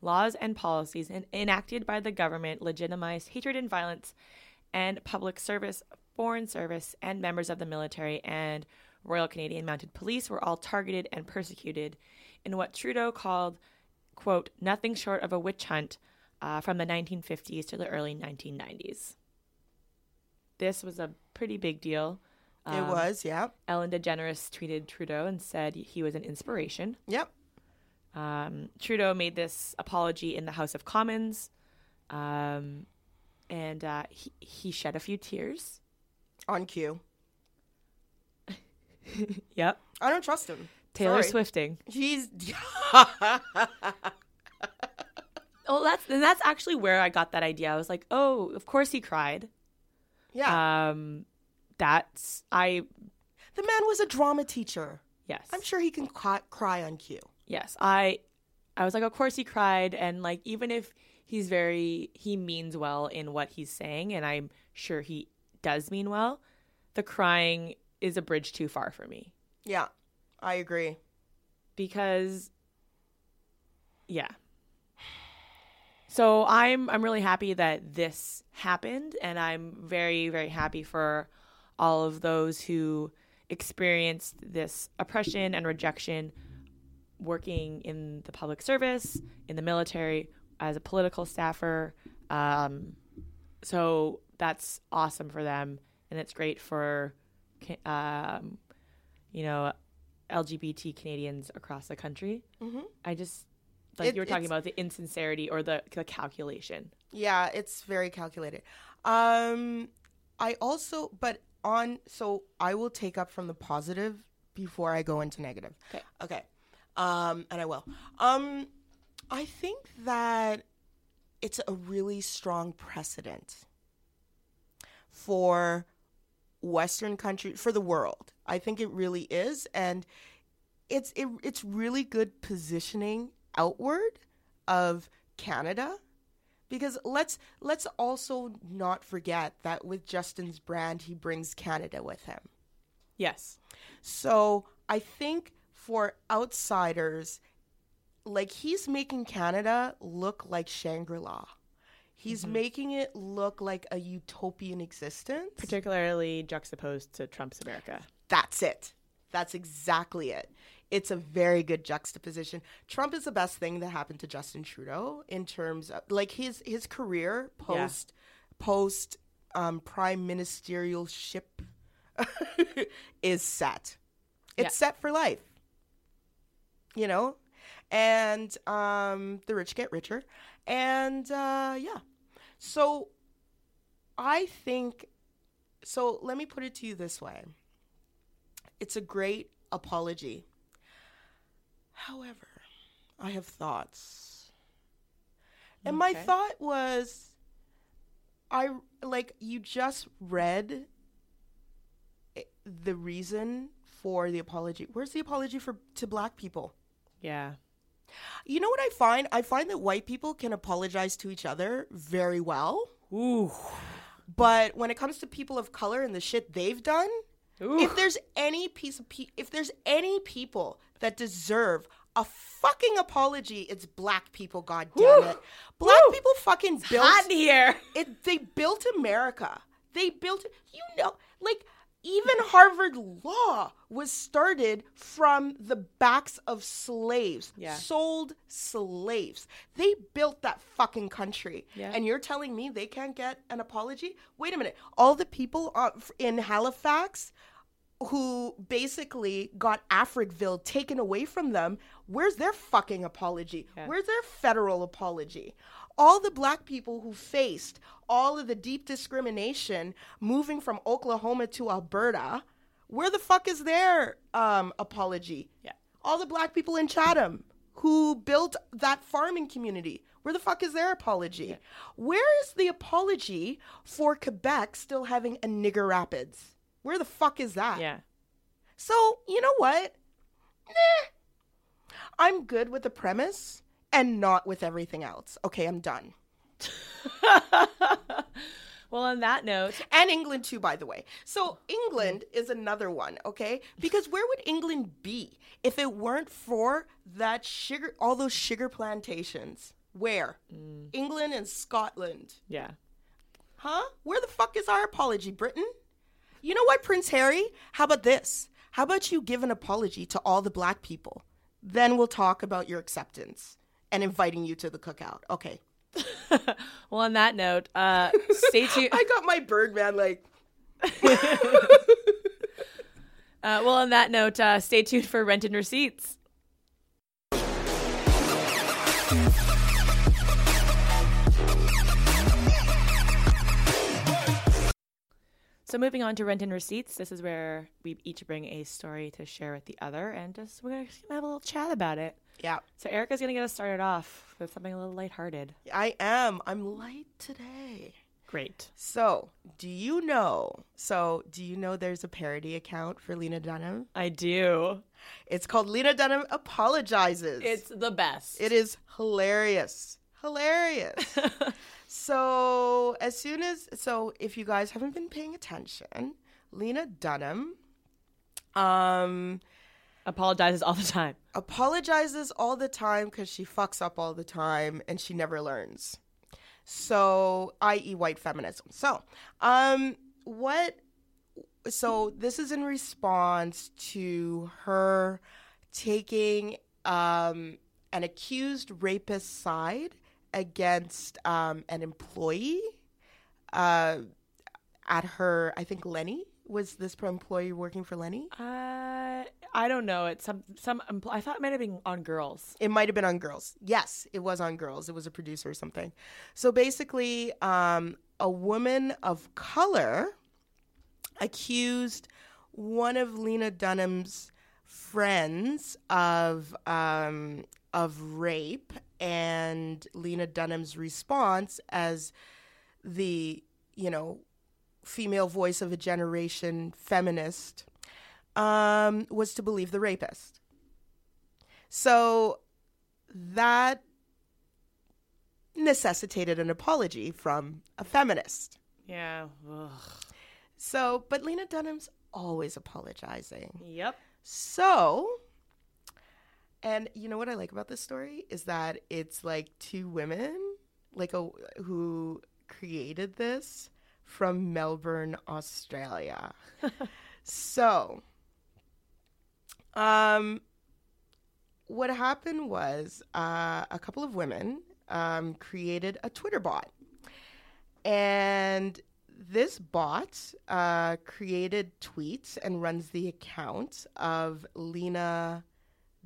Laws and policies en- enacted by the government legitimized hatred and violence, and public service, foreign service, and members of the military and Royal Canadian Mounted Police were all targeted and persecuted in what Trudeau called, quote, nothing short of a witch hunt uh, from the 1950s to the early 1990s. This was a pretty big deal. It Um, was, yeah. Ellen DeGeneres tweeted Trudeau and said he was an inspiration. Yep. Um, Trudeau made this apology in the House of Commons, um, and uh, he, he shed a few tears. On cue. (laughs) Yep. I don't trust him. Taylor Sorry. Swifting. He's. (laughs) Oh, that's and that's actually where I got that idea. I was like, oh, of course he cried. yeah. Um, that's I the man was a drama teacher. yes, I'm sure he can cry, cry on cue. yes, I I was like, of course he cried, and like even if he's very he means well in what he's saying, and I'm sure he does mean well, the crying is a bridge too far for me Yeah, I agree. because yeah. So I'm I'm really happy that this happened and I'm very very happy for all of those who experienced this oppression and rejection working in the public service, in the military, as a political staffer. Um, so that's awesome for them, and it's great for, um, you know, LGBT Canadians across the country. Mhm. I just like It- you were talking about the insincerity or the, the calculation. Yeah, it's very calculated. Um, I also, but on, so I will take up from the positive before I go into negative. Okay. Okay. Um, and I will. Um, I think that it's a really strong precedent for Western country for the world. I think it really is. And it's, it, it's really good positioning outward of Canada because let's let's also not forget that with Justin's brand he brings Canada with him. Yes. So I think for outsiders, like he's making Canada look like Shangri La. He's mm-hmm. making it look like a utopian existence. Particularly juxtaposed to Trump's America. That's it. That's exactly it. It's a very good juxtaposition. Trump is the best thing that happened to Justin Trudeau in terms of like his his career post post um, prime ministerial ship (laughs) is set. It's Yeah. set for life. You know, and um, the rich get richer, and uh, yeah. So I think. So let me put it to you this way. It's a great apology. However, I have thoughts. And my thought was I like you just read eh, the reason for the apology. Where's the apology for to black people? Yeah. You know what I find? I find that white people can apologize to each other very well, Ooh. but when it comes to people of color and the shit they've done, Ooh. if there's any piece of pe- if there's any people that deserve a fucking apology, it's black people. God damn Woo! it, black Woo! people fucking built Hot here. (laughs) it. They built America. They built you know like even Harvard Law was started from the backs of slaves, Yeah. sold slaves. They built that fucking country. Yeah. And you're telling me they can't get an apology? Wait a minute. All the people in Halifax who basically got Africville taken away from them, where's their fucking apology? Yeah. Where's their federal apology? All the black people who faced all of the deep discrimination moving from Oklahoma to Alberta, where the fuck is their um, apology? Yeah. All the black people in Chatham, who built that farming community. Where the fuck is their apology? Where is the apology for Quebec still having a nigger rapids? Where the fuck is that? Yeah. So, you know what? Nah. I'm good with the premise and not with everything else. Okay, I'm done. (laughs) well, on that note, and England too, by the way. So England is another one, okay? Because where would England be if it weren't for that sugar, all those sugar plantations? Where? Mm. England and Scotland. Yeah. Huh? Where the fuck is our apology, Britain? You know what, Prince Harry? How about this? How about you give an apology to all the black people? Then we'll talk about your acceptance and inviting you to the cookout. Okay. (laughs) well, on that note, uh, (laughs) stay tuned. I got my Birdman like. (laughs) uh, well, on that note, uh, stay tuned for Rent and Receipts. So moving on to rent and receipts, this is where we each bring a story to share with the other, and just we're gonna have a little chat about it. Yeah. So Erica's gonna get us started off with something a little lighthearted. I am. I'm light today. Great. So, do you know? So, do you know there's a parody account for Lena Dunham? I do. It's called Lena Dunham Apologizes. It's the best. It is hilarious. Hilarious. (laughs) So as soon as so if you guys haven't been paying attention, Lena Dunham um apologizes all the time. Apologizes all the time cuz she fucks up all the time and she never learns. So, i.e. white feminism. So, um what so this is in response to her taking um an accused rapist side against um, an employee uh, at her, I think Lenny was this employee working for Lenny? Uh, I don't know. It's some some. I thought it might have been on Girls. It might have been on Girls. Yes, it was on Girls. It was a producer or something. So basically, um, a woman of color accused one of Lena Dunham's friends of um, of rape and Lena Dunham's response as the, you know, female voice of a generation feminist um, was to believe the rapist. So that necessitated an apology from a feminist. Yeah. Ugh. So, but Lena Dunham's always apologizing. Yep. So and you know what I like about this story is that it's like two women, like a who created this from Melbourne, Australia. (laughs) so, um, what happened was uh, a couple of women um, created a Twitter bot, and this bot uh, created tweets and runs the account of Lena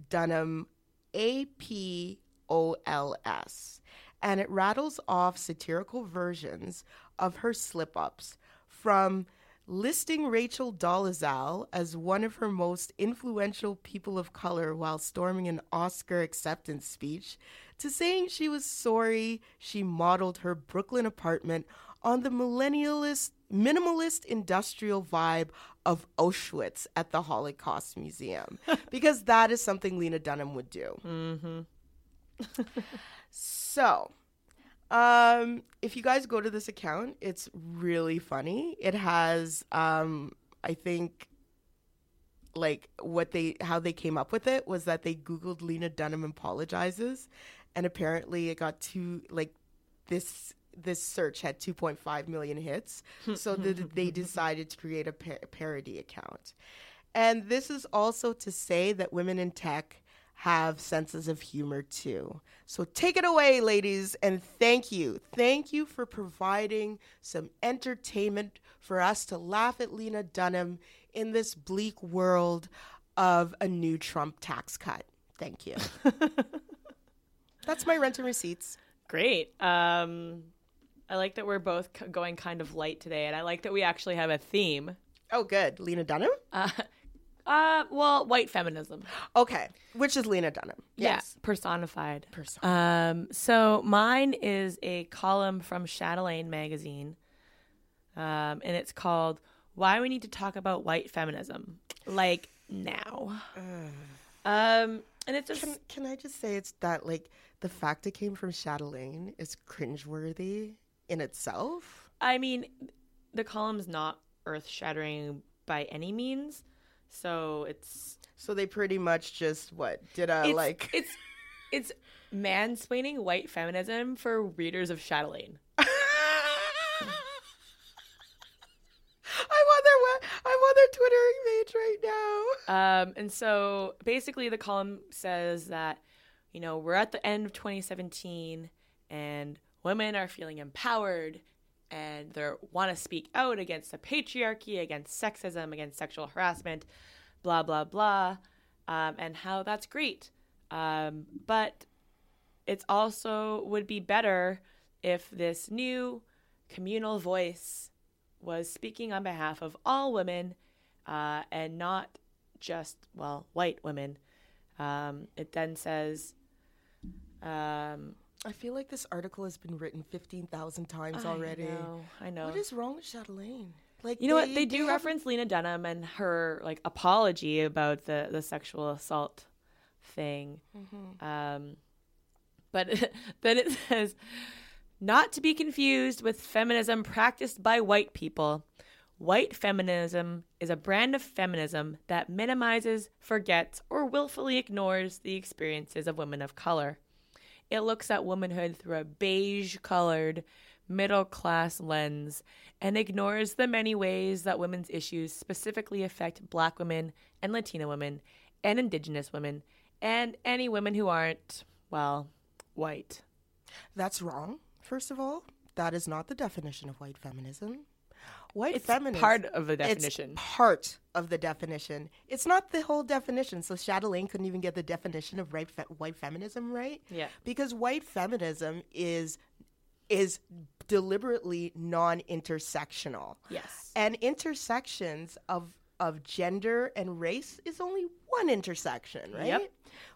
Dunham A P O L S. And it rattles off satirical versions of her slip ups from listing Rachel Dolezal as one of her most influential people of color while storming an Oscar acceptance speech to saying she was sorry she modeled her Brooklyn apartment on the millennialist minimalist industrial vibe of Auschwitz at the Holocaust Museum (laughs) because that is something Lena Dunham would do. Mm-hmm. (laughs) so, um, if you guys go to this account, it's really funny. It has, um, I think, like what they how they came up with it was that they googled Lena Dunham apologizes, and apparently it got too like this this search had 2.5 million hits. so the, (laughs) they decided to create a par- parody account. And this is also to say that women in tech have senses of humor too. So take it away, ladies, and thank you. Thank you for providing some entertainment for us to laugh at Lena Dunham in this bleak world of a new Trump tax cut. Thank you. (laughs) That's my rent and receipts. Great. Um, I like that we're both going kind of light today, and I like that we actually have a theme. Oh, good. Lena Dunham? Uh, (laughs) Uh, well, white feminism. Okay, which is Lena Dunham. Yes. Yeah, personified. Person. Um, so mine is a column from Chatelaine magazine, um, and it's called "Why We Need to Talk About White Feminism." Like now. Um, and it's just Can, can I just say it's that like the fact it came from Chatelaine is cringeworthy in itself? I mean, the column's not earth shattering by any means. So it's So they pretty much just what did a it's like it's it's mansplaining white feminism for readers of Chatelaine. (laughs) I want their we- I want their Twitter page right now. Um, and so basically, the column says that, you know, we're at the end of 2017 and women are feeling empowered and they want to speak out against the patriarchy, against sexism, against sexual harassment, blah, blah, blah, um, and how that's great. Um, but it's also would be better if this new communal voice was speaking on behalf of all women uh, and not just, well, white women. Um, it then says, um, I feel like this article has been written fifteen thousand times I already. know, I know. What is wrong with Chatelaine? Like you know what? They do have- reference Lena Dunham and her like apology about the the sexual assault thing. Um, but (laughs) then it says, not to be confused with feminism practiced by white people. White feminism is a brand of feminism that minimizes, forgets, or willfully ignores the experiences of women of color. It looks at womanhood through a beige colored, middle class lens and ignores the many ways that women's issues specifically affect black women and Latina women and indigenous women and any women who aren't, well, white. That's wrong. First of all, that is not the definition of white feminism. White It's feminism part of the It's definition. part of the definition. It's not the whole definition. So Chatelaine couldn't even get the definition of right fe- white feminism right. Yeah. Because white feminism is is deliberately non-intersectional. Yes. And intersections of of gender and race is only one intersection, right? Yep.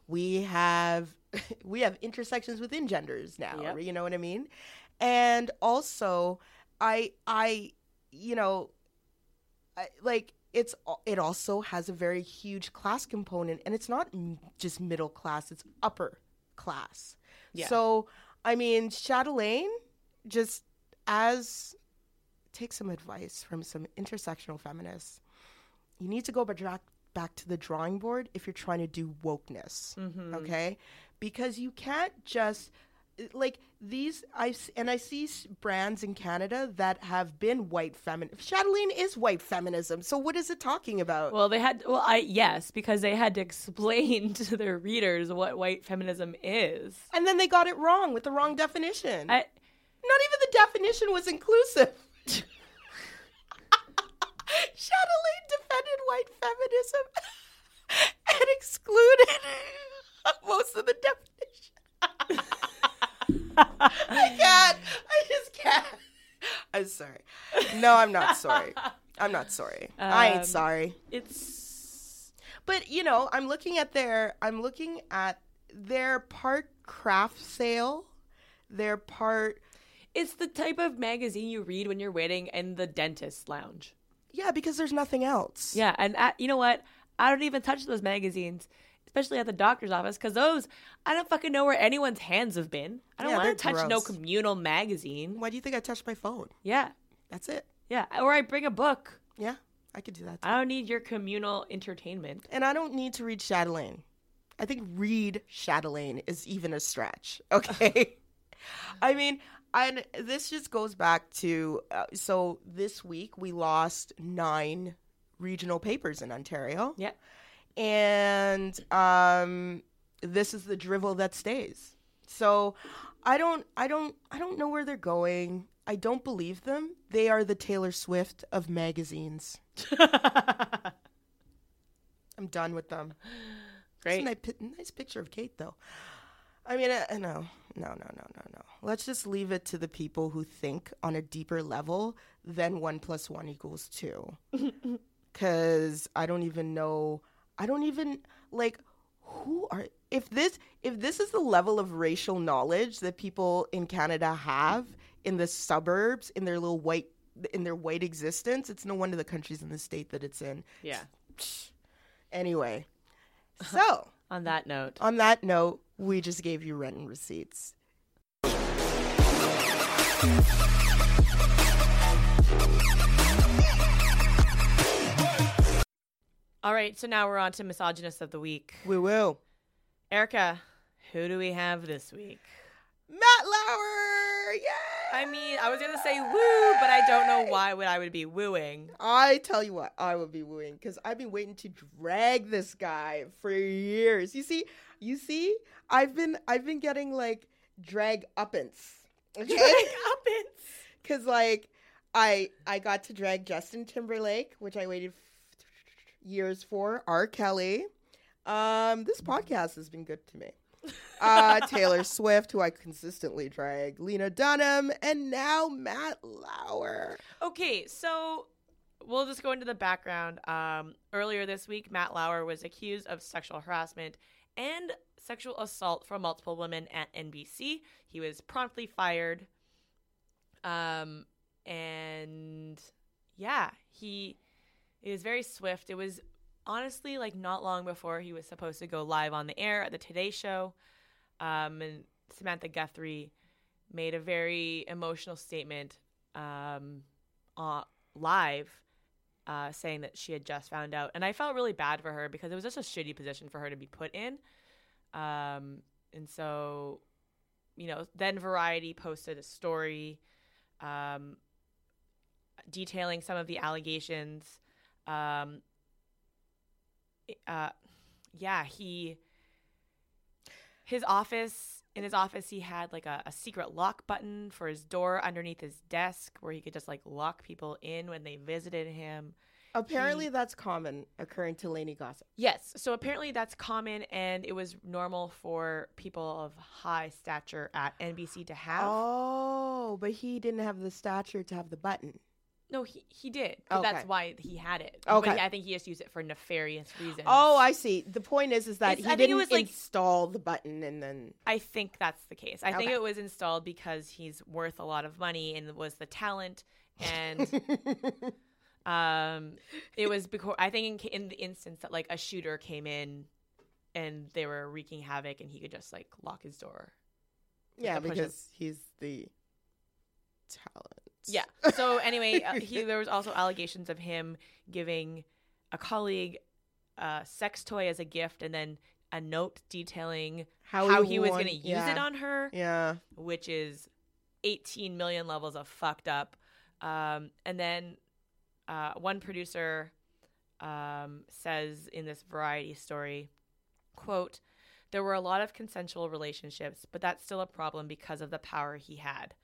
We have (laughs) we have intersections within genders now. Yep. You know what I mean? And also, I I you know, I, like it's it also has a very huge class component, and it's not just middle class; it's upper class. Yeah. So I mean, Chatelaine just as take some advice from some intersectional feminists. You need to go back back to the drawing board if you're trying to do wokeness, mm-hmm. okay? Because you can't just like these I and I see brands in Canada that have been white feminine. Chatelaine is white feminism. So what is it talking about? Well, they had, well, I, yes, because they had to explain (laughs) to their readers what white feminism is. and then they got it wrong with the wrong definition. I, Not even the definition was inclusive. (laughs) Chatelaine defended white feminism (laughs) and excluded most of the definition. I can't. I just can't. I'm sorry. No, I'm not sorry. I'm not sorry. I ain't Um, sorry. it's, But you know, I'm looking at their I'm looking at their part craft sale, their part it's the type of magazine you read when you're waiting in the dentist lounge. yeah, because there's nothing else. Yeah, and at, you know what? I don't even touch those magazines, especially at the doctor's office, because those I don't fucking know where anyone's hands have been. I don't Yeah, want to touch no communal magazine. Why do you think I touched my phone? Yeah, That's it. yeah, or I bring a book. Yeah, I could do that. Too. I don't need your communal entertainment. And I don't need to read Chatelaine. I think read Chatelaine is even a stretch. (laughs) Okay. (laughs) I mean, and this just goes back to uh, so this week we lost nine regional papers in Ontario. Yeah, and um, this is the drivel that stays. So I don't, I don't, I don't know where they're going. I don't believe them. They are the Taylor Swift of magazines. (laughs) I'm done with them. great. Nice, nice picture of Kate, though. I mean, uh, no, no, no, no, no, no. Let's just leave it to the people who think on a deeper level than one plus one equals two. (laughs) because I don't even know. I don't even like who are if this if this is the level of racial knowledge that people in Canada have in the suburbs in their little white in their white existence. It's no wonder the country's in the state that it's in. Yeah. Anyway, (laughs) so On that note, on that note, we just gave you rent and receipts. All right. So now we're on to misogynist of the week. Woo woo. Erica, who do we have this week? Matt Lauer, Yeah. I mean, I was gonna say woo, but I don't know why would I would be wooing. I tell you what, I would be wooing because I've been waiting to drag this guy for years. You see, you see, I've been I've been getting like drag uppance. Okay, (laughs) Uppins. because like I I got to drag Justin Timberlake, which I waited years for. R. Kelly. Um, this podcast has been good to me. (laughs) Uh, Taylor Swift, who I consistently drag, Lena Dunham, and now Matt Lauer. Okay, so we'll just go into the background. Um, earlier this week, Matt Lauer was accused of sexual harassment and sexual assault from multiple women at NBC. He was promptly fired. Um, and yeah, he it was very swift. It was honestly like not long before he was supposed to go live on the air at the Today Show. Um, and Samantha Guthrie made a very emotional statement um, uh, live uh, saying that she had just found out. And I felt really bad for her because it was just a shitty position for her to be put in. Um, and so, you know, then Variety posted a story um, detailing some of the allegations. Um, uh, yeah, he his office in his office he had like a, a secret lock button for his door underneath his desk where he could just like lock people in when they visited him. Apparently, that's common occurring to Lainey Gossip. Yes, so apparently that's common and it was normal for people of high stature at NBC to have. Oh, but he didn't have the stature to have the button. No, he he did. But that's why he had it. Okay. But I think he just used it for nefarious reasons. Oh, I see. The point is, is that It's- he I didn't was, like- install the button and then. I think that's the case. I think it was installed because he's worth a lot of money and was the talent. And (laughs) um, it was because I think in, in the instance that like a shooter came in and they were wreaking havoc and he could just like lock his door. yeah, because he's the talent. Yeah. So anyway, uh, he (laughs) there was also allegations of him giving a colleague a sex toy as a gift and then a note detailing how, he, was going to use yeah. it on her. Yeah. which is 18 million levels of fucked up. Um, and then uh, one producer um, says in this variety story, quote, there were a lot of consensual relationships, but that's still a problem because of the power he had.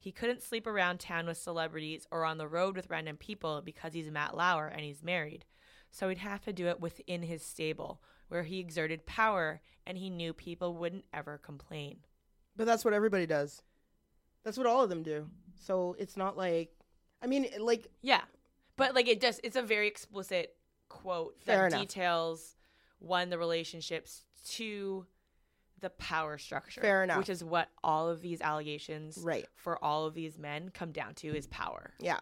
He couldn't sleep around town with celebrities or on the road with random people because he's Matt Lauer and he's married. So he'd have to do it within his stable, where he exerted power and he knew people wouldn't ever complain. But that's what everybody does. That's what all of them do. So it's not like, I mean, like, Yeah. But like it just it's a very explicit quote that enough. details one the relationships to the power structure. Fair enough. Which is what all of these allegations right. for all of these men come down to is power. Yeah.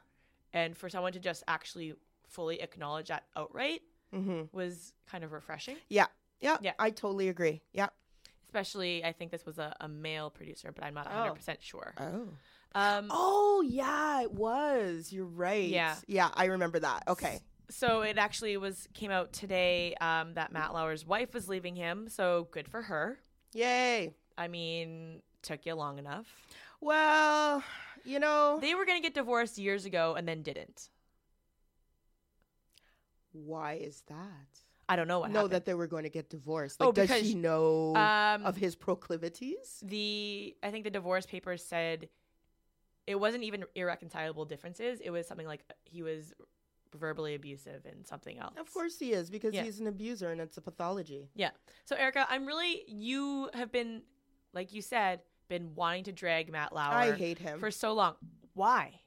And for someone to just actually fully acknowledge that outright Mm-hmm. was kind of refreshing. Yeah. Yeah. Yeah. I totally agree. Yeah. Especially I think this was a, a male producer, but I'm not Oh. 100% sure. Oh. Um Oh, yeah, it was. You're right. Yeah. Yeah, I remember that. Okay. so it actually was came out today um, that Matt Lauer's wife was leaving him, so good for her. Yay. I mean, took you long enough. Well, you know, They were going to get divorced years ago and then didn't. why is that? I don't know what know happened. that they were going to get divorced. Oh, Like, does she know um, of his proclivities? the I think the divorce papers said it wasn't even irreconcilable differences. It was something like he was verbally abusive and something else. Of course he is, because Yeah. he's an abuser and it's a pathology. Yeah. So Erica, I'm really you have been like you said been wanting to drag Matt Lauer I hate him. for so long. Why?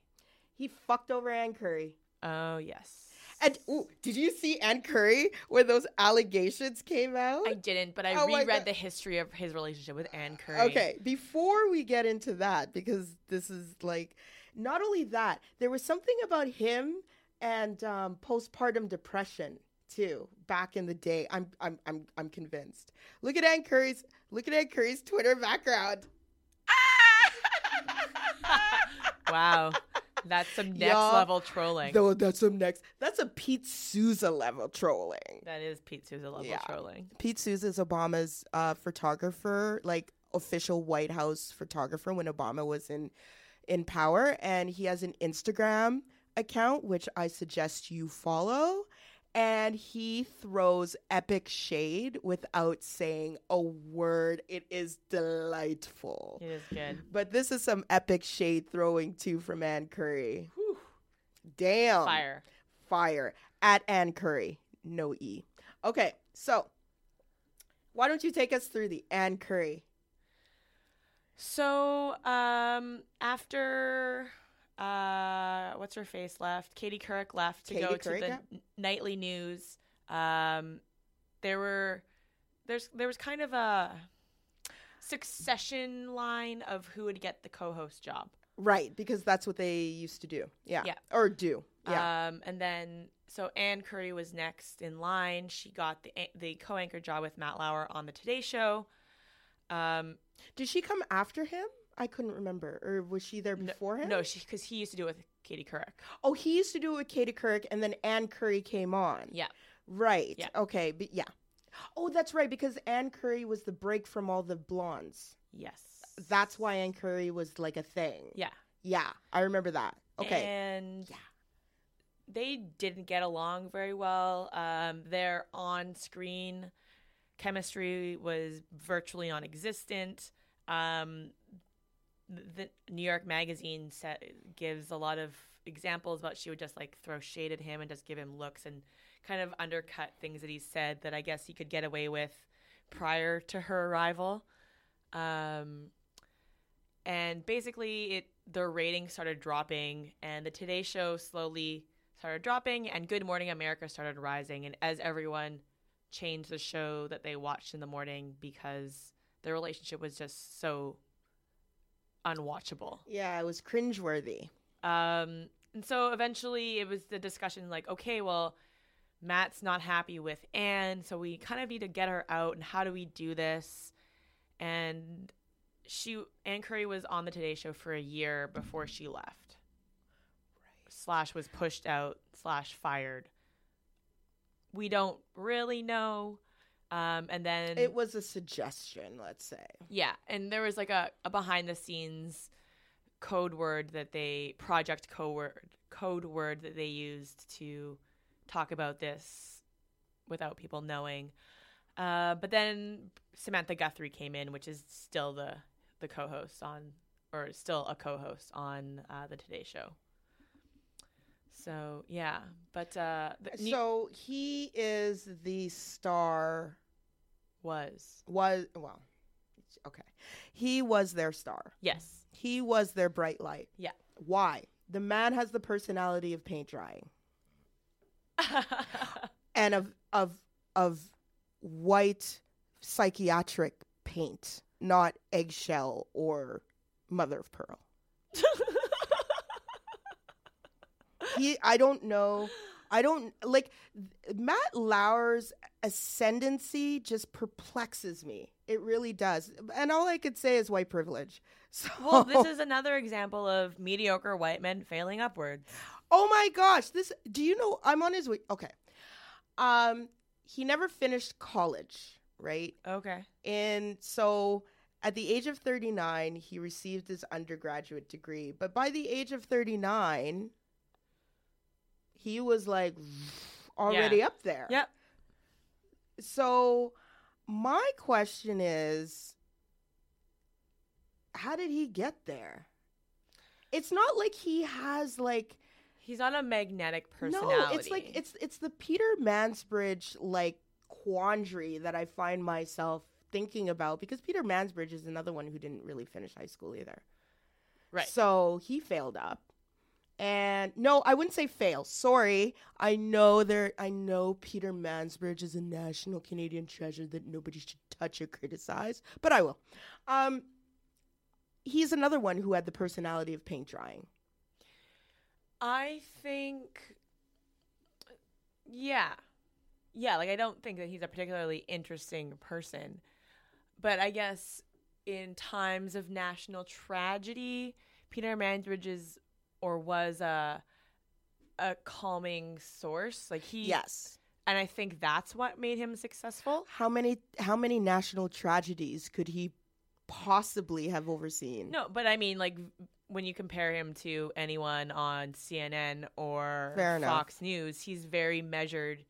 he fucked over Ann Curry. Oh yes. And ooh, did you see Ann Curry when those allegations came out? I didn't, but I Oh reread the history of his relationship with Ann Curry. Okay, before we get into that, because this is like, not only that, there was something about him and um, postpartum depression too back in the day. I'm I'm I'm I'm convinced. Look at Ann Curry's look at Ann Curry's Twitter background. (laughs) Wow. That's some next Yeah. level trolling. Though that's some next. That's a Pete Souza level trolling. that is Pete Souza level Yeah. trolling. Pete Souza is Obama's uh, photographer, like official White House photographer when Obama was in in power, and he has an Instagram account which I suggest you follow. And he throws epic shade without saying a word. It is delightful. It is good. But this is some epic shade throwing too from Ann Curry. Damn Fire. fire at Ann Curry, no E. Okay, so why don't you take us through the Ann Curry? So, um, after uh, what's her face left, Katie Couric left to Katie go to the n- nightly news. Um, there were there's there was kind of a succession line of who would get the co-host job. Right, because that's what they used to do. Yeah. Yeah. Or do. Yeah. Um, and then so Ann Curry was next in line. She got the the co-anchor job with Matt Lauer on the Today Show. Um, Did she come after him? I couldn't remember. Or was she there before him? no, she because he used to do it with Katie Couric. Oh, he used to do it with Katie Couric, and then Ann Curry came on. Yeah. Right. Yeah. Okay. But yeah. Oh, that's right. Because Ann Curry was the break from all the blondes. Yes. That's why Ann Curry was like a thing. yeah. Yeah, I remember that. Okay. And Yeah. they didn't get along very well. Um, their on-screen chemistry was virtually non-existent. Um, the New York Magazine set, gives a lot of examples about she would just like throw shade at him and just give him looks and kind of undercut things that he said that I guess he could get away with prior to her arrival. Um, and basically, it the ratings started dropping, and the Today Show slowly started dropping, and Good Morning America started rising. And as everyone changed the show that they watched in the morning because their relationship was just so unwatchable. Yeah, it was cringeworthy. Um, and so eventually it was the discussion like, okay, well, Matt's not happy with Ann, so we kind of need to get her out. And how do we do this? And she, Ann Curry was on the Today Show for a year before she left. Slash was pushed out, slash fired. We don't really know. Um, and then It was a suggestion, let's say. yeah, and there was like a, a behind the scenes code word that they project code word code word that they used to talk about this without people knowing. Uh, but then Savannah Guthrie came in, which is still the the co-host on, or still a co-host on uh, the Today Show. So yeah, but uh, the, So he is the star. Was Was well, okay. He was their star. yes, He was their bright light. yeah. Why? The man has the personality of paint drying (laughs) and of of of white psychiatric paint, not eggshell or mother of pearl. (laughs) he I don't know. I don't like Matt Lauer's ascendancy just perplexes me. It really does. And all I could say is white privilege. (laughs) So Well, this is another example of mediocre white men failing upwards. Oh my gosh, this do you know I'm on his way okay. Um he never finished college, right? Okay. And so at the age of 39, he received his undergraduate degree. But by the age of 39, he was like already up there. Yep. So my question is how did he get there? It's not like he has like He's not a magnetic personality. no, it's like it's it's the Peter Mansbridge like quandary that I find myself thinking about because Peter Mansbridge is another one who didn't really finish high school either. Right. So he failed up. And no, I wouldn't say fail. Sorry. I know there I know Peter Mansbridge is a national Canadian treasure that nobody should touch or criticize, but I will. Um he's another one who had the personality of paint drying. I think, yeah, yeah. Like I don't think that he's a particularly interesting person, but I guess in times of national tragedy, Peter Mansbridge is or was a a calming source. Like he, Yes. and I think that's what made him successful. How many how many national tragedies could he possibly have overseen? No, but I mean, like when you compare him to anyone on CNN or Fair enough. Fox News, he's very measured.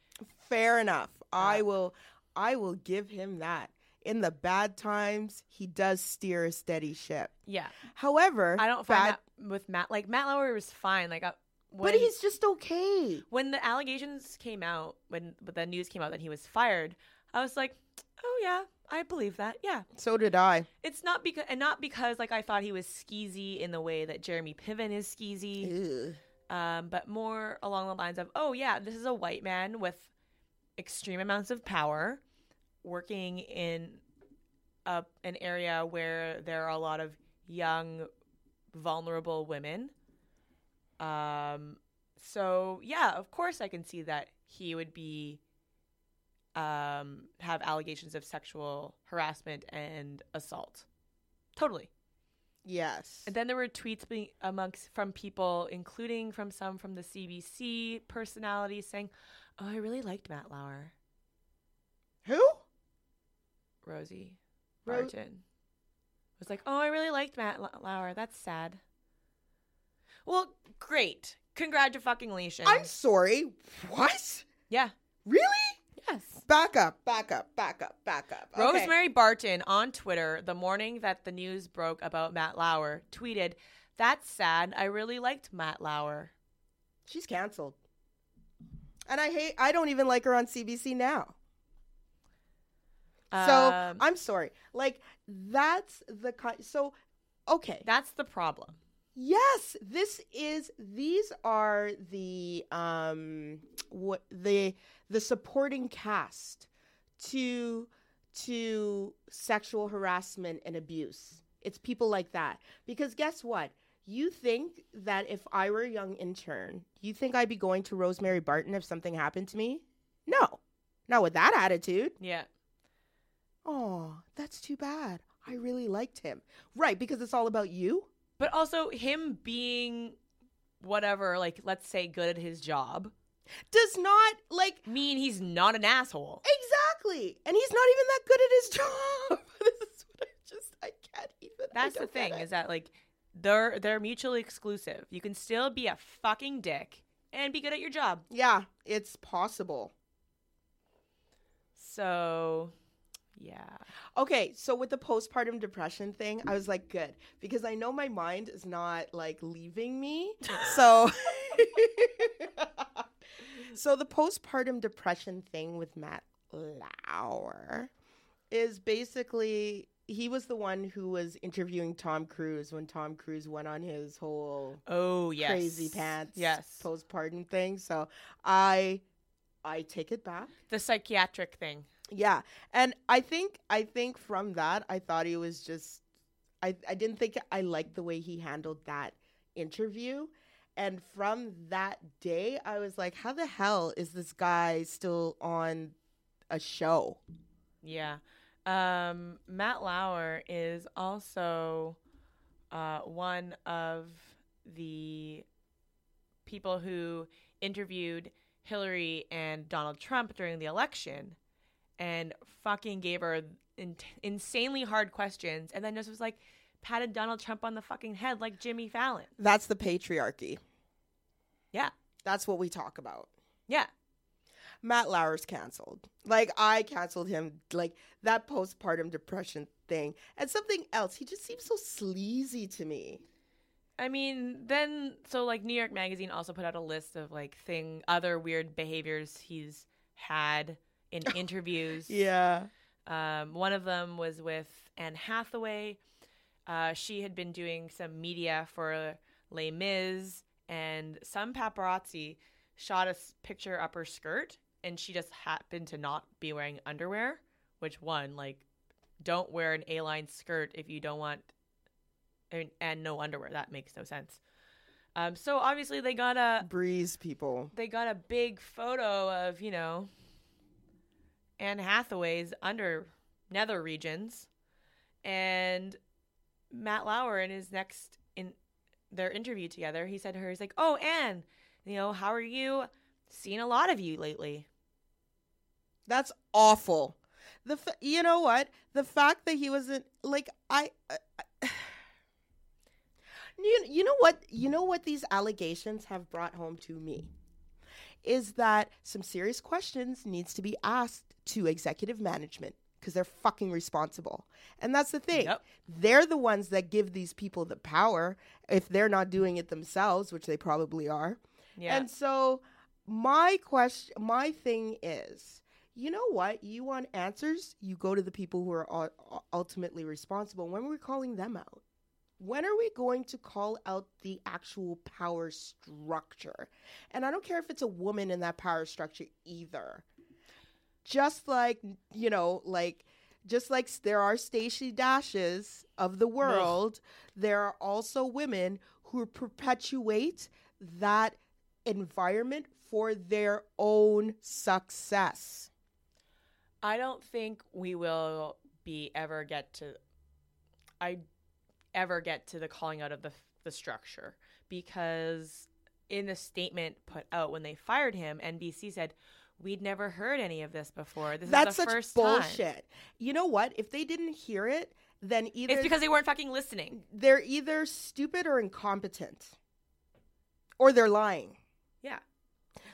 Fair enough. Uh, I will I will give him that. In the bad times, he does steer a steady ship. Yeah, However, I don't find bad, that with Matt. Like Matt Lauer was fine. Like, uh, when, but he's just okay. when the allegations came out, when but the news came out that he was fired, I was like, oh yeah, I believe that. Yeah, So did I. it's not because and not because like I thought he was skeezy in the way that Jeremy Piven is skeezy. Um, but more along the lines of, oh yeah, this is a white man with extreme amounts of power, working in a, an area where there are a lot of young, vulnerable women. Um, so yeah, of course I can see that he would be um, have allegations of sexual harassment and assault. Totally. Yes. And then there were tweets being amongst from people, including from some from the CBC personalities, saying, "Oh, I really liked Matt Lauer, Who? Rosie Ro- Barton." Was like, "Oh, I really liked Matt Lau- Lauer. That's sad." Well, great. Congratulations. Fucking Leishan. I'm sorry. What? yeah. Really? Yes. Back up, back up, back up, back up. Okay. Rosemary Barton on Twitter the morning that the news broke about Matt Lauer tweeted, "That's sad. I really liked Matt Lauer." She's canceled. And I hate I don't even like her on CBC now. So Um, I'm sorry. Like that's the kind so okay. that's the problem. Yes, this is these are the um what the the supporting cast to to sexual harassment and abuse. It's people like that. Because guess what? You think that if I were a young intern, you think I'd be going to Rosemary Barton if something happened to me? No. Not with that attitude. Yeah. Oh, that's too bad. I really liked him. Right, because it's all about you? But also him being whatever, like let's say good at his job, Does not like mean he's not an asshole. Exactly. And he's not even that good at his (laughs) job. this is what I just I can't even That's the thing is that like they're they're mutually exclusive. You can still be a fucking dick and be good at your job. Yeah, it's possible. So, yeah. Okay, so with the postpartum depression thing, I was like, good, because I know my mind is not like leaving me. So, (laughs) so the postpartum depression thing with Matt Lauer is basically he was the one who was interviewing Tom Cruise when Tom Cruise went on his whole Oh, yes. crazy pants Yes. postpartum thing. So I I take it back. The psychiatric thing. Yeah. And I think I think from that I thought he was just I, I didn't think I liked the way he handled that interview. And from that day I was like, how the hell is this guy still on a show? Yeah. Um, Matt Lauer is also uh, one of the people who interviewed Hillary and Donald Trump during the election and fucking gave her in- insanely hard questions and then just was like patted Donald Trump on the fucking head like Jimmy Fallon. That's the patriarchy. Yeah. That's what we talk about. Yeah. Matt Lauer's canceled. Like I canceled him. Like that postpartum depression thing and something else. He just seems so sleazy to me. I mean, then so like New York Magazine also put out a list of like thing other weird behaviors he's had in (laughs) interviews. Yeah. Um, one of them was with Anne Hathaway. Uh, she had been doing some media for Les Mis, and some paparazzi shot a picture up her skirt, and she just happened to not be wearing underwear. Which one, like, don't wear an A-line skirt if you don't want, and, and no underwear. That makes no sense. Um, so obviously they got a Breeze people. they got a big photo of you know Anne Hathaway's under nether regions, and Matt Lauer in his next in their interview together, he said to her, he's like, "Oh, Anne, you know how are you? Seen a lot of you lately." That's awful. The fa- you know what? The fact that he wasn't like I. I (sighs) you, you know what? You know what these allegations have brought home to me is that some serious questions needs to be asked to executive management because they're fucking responsible. And that's the thing. Yep. They're the ones that give these people the power if they're not doing it themselves, which they probably are. Yeah, And so my question my thing is, you know what? You want answers, you go to the people who are ultimately responsible. When are we calling them out? When are we going to call out the actual power structure? And I don't care if it's a woman in that power structure either. Just like, you know, like just like there are Stacey Dashes of the world, there are also women who perpetuate that environment for their own success. I don't think we will be ever get to I ever get to the calling out of the the structure because in the statement put out when they fired him, NBC said we'd never heard any of this before. This That's is the such first bullshit. time. You know what? If they didn't hear it, then either It's because they weren't fucking listening. they're either stupid or incompetent, or they're lying. Yeah.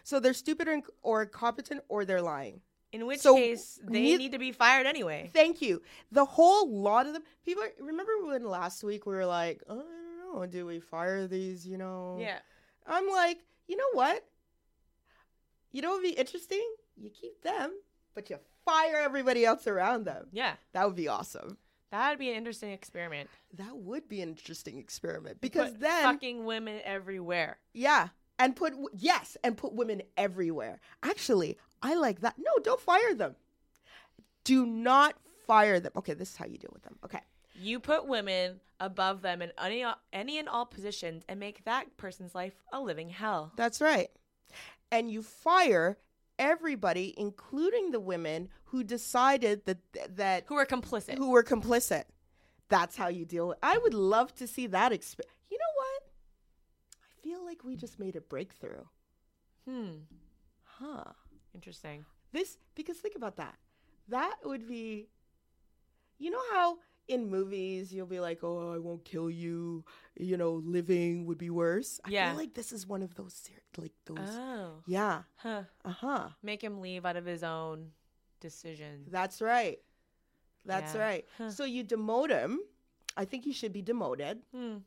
So they're stupid or, inc- or incompetent, or they're lying. In which So, case they neith- need to be fired anyway. Thank you. The whole lot of them people remember when last week we were like, oh, I don't know, do we fire these? You know? Yeah. I'm like, you know what? You know what would be interesting? You keep them, but you fire everybody else around them. Yeah. That would be awesome. That'd be an interesting experiment. That would be an interesting experiment because Put then, fucking women everywhere. yeah, and put yes, and put women everywhere. Actually, I like that. No, don't fire them. Do not fire them. Okay, this is how you deal with them. Okay. You put women above them in any any and all positions and make that person's life a living hell. That's right. And you fire everybody, including the women who decided that that Who are complicit. who were complicit. That's how you deal with. I would love to see that. Exp- you know what? I feel like we just made a breakthrough. Hmm. Huh. Interesting. This because think about that. That would be. You know how in movies you'll be like, "Oh, I won't kill you." You know, living would be worse. I Yeah. feel like this is one of those ser- like those. Oh. yeah. Huh. Uh huh. Make him leave out of his own decision. That's right. That's Yeah. right. Huh. So you demote him. I think he should be demoted Hmm.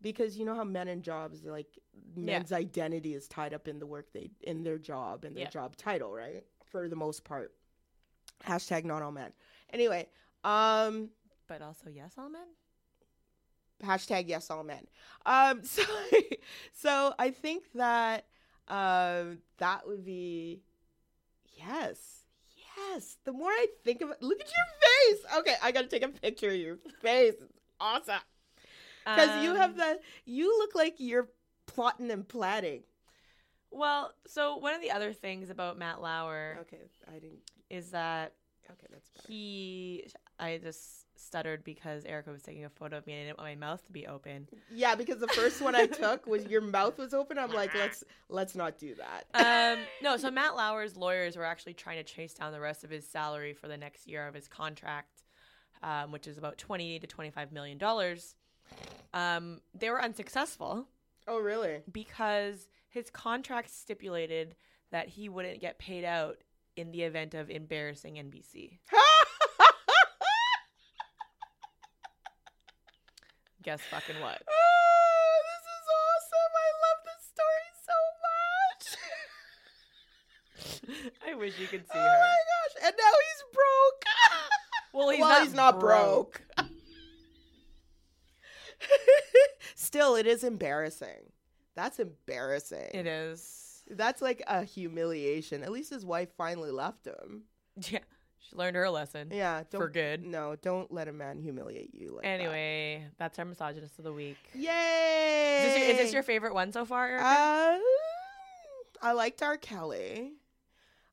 because you know how men in jobs like men's identity is tied up in the work they in their job and their Yeah. job title, right? For the most part. Hashtag not all men. Anyway, um, But also, yes, all men. hashtag yes all men. Um, (laughs) so so I think that um that would be yes. Yes. The more I think of it, look at your face. Okay, I gotta take a picture of your face. It's awesome. Because you have Um, the you look like you're plotting and planning. Well, so one of the other things about Matt Lauer Okay, I didn't is that okay, that's better. he. I just stuttered because Erica was taking a photo of me and I didn't want my mouth to be open. Yeah, because the first one I took was your mouth was open. I'm like, let's let's not do that. (laughs) um, no, so Matt Lauer's lawyers were actually trying to chase down the rest of his salary for the next year of his contract, um, which is about twenty to twenty-five million dollars. Um, they were unsuccessful oh, really? because his contract stipulated that he wouldn't get paid out in the event of embarrassing NBC. Guess fucking what? Oh, (laughs) this is awesome. I love this story so much. (laughs) I wish you could see oh her. my gosh. And now he's broke. (laughs) Well, he's well, not he's not broke. broke. Still, it is embarrassing That's embarrassing. It is. That's like a humiliation. At least his wife finally left him. Yeah. She learned her lesson. Yeah, don't, For good. No, don't let a man humiliate you like that. Anyway, that's our misogynist of the week. Yay! Is this, your, is this your favorite one so far, Erica? Uh, I liked R. Kelly.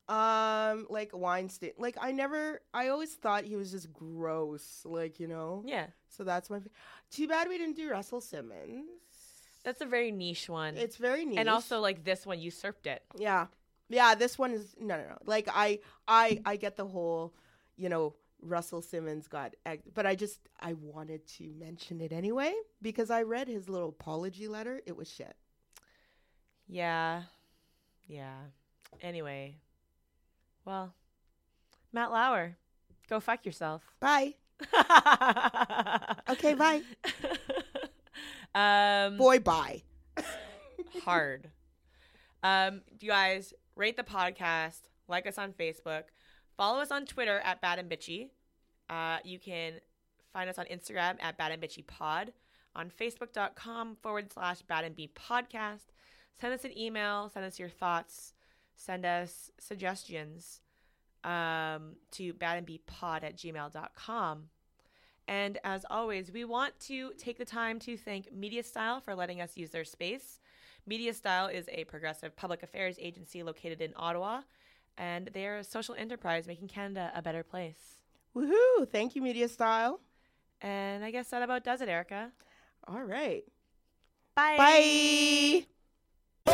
Um, like Weinstein. Like I never. I always thought he was just gross. Like you know. yeah. So that's my. Too bad we didn't do Russell Simmons. That's a very niche one. It's very niche. and also, like, this one usurped it. yeah, yeah. This one is no, no, no. Like I, I, I get the whole, you know, Russell Simmons got, but I just I wanted to mention it anyway because I read his little apology letter. It was shit. Yeah. Yeah. Anyway. Well, Matt Lauer, go fuck yourself. Bye. (laughs) Okay, bye. um, Boy, bye. (laughs) hard. Um, you guys rate the podcast, like us on Facebook, follow us on Twitter at Bad and Bitchy. Uh, you can find us on Instagram at Bad and Bitchy Pod, on Facebook.com forward slash Bad and B Podcast. Send us an email, send us your thoughts, send us suggestions um, to badandbpod at gmail.com. And as always, we want to take the time to thank Media Style for letting us use their space. Media Style is a progressive public affairs agency located in Ottawa, and they are a social enterprise making Canada a better place. Woohoo! Thank you, Media Style. And I guess that about does it, Erica. All right. Bye. Bye. My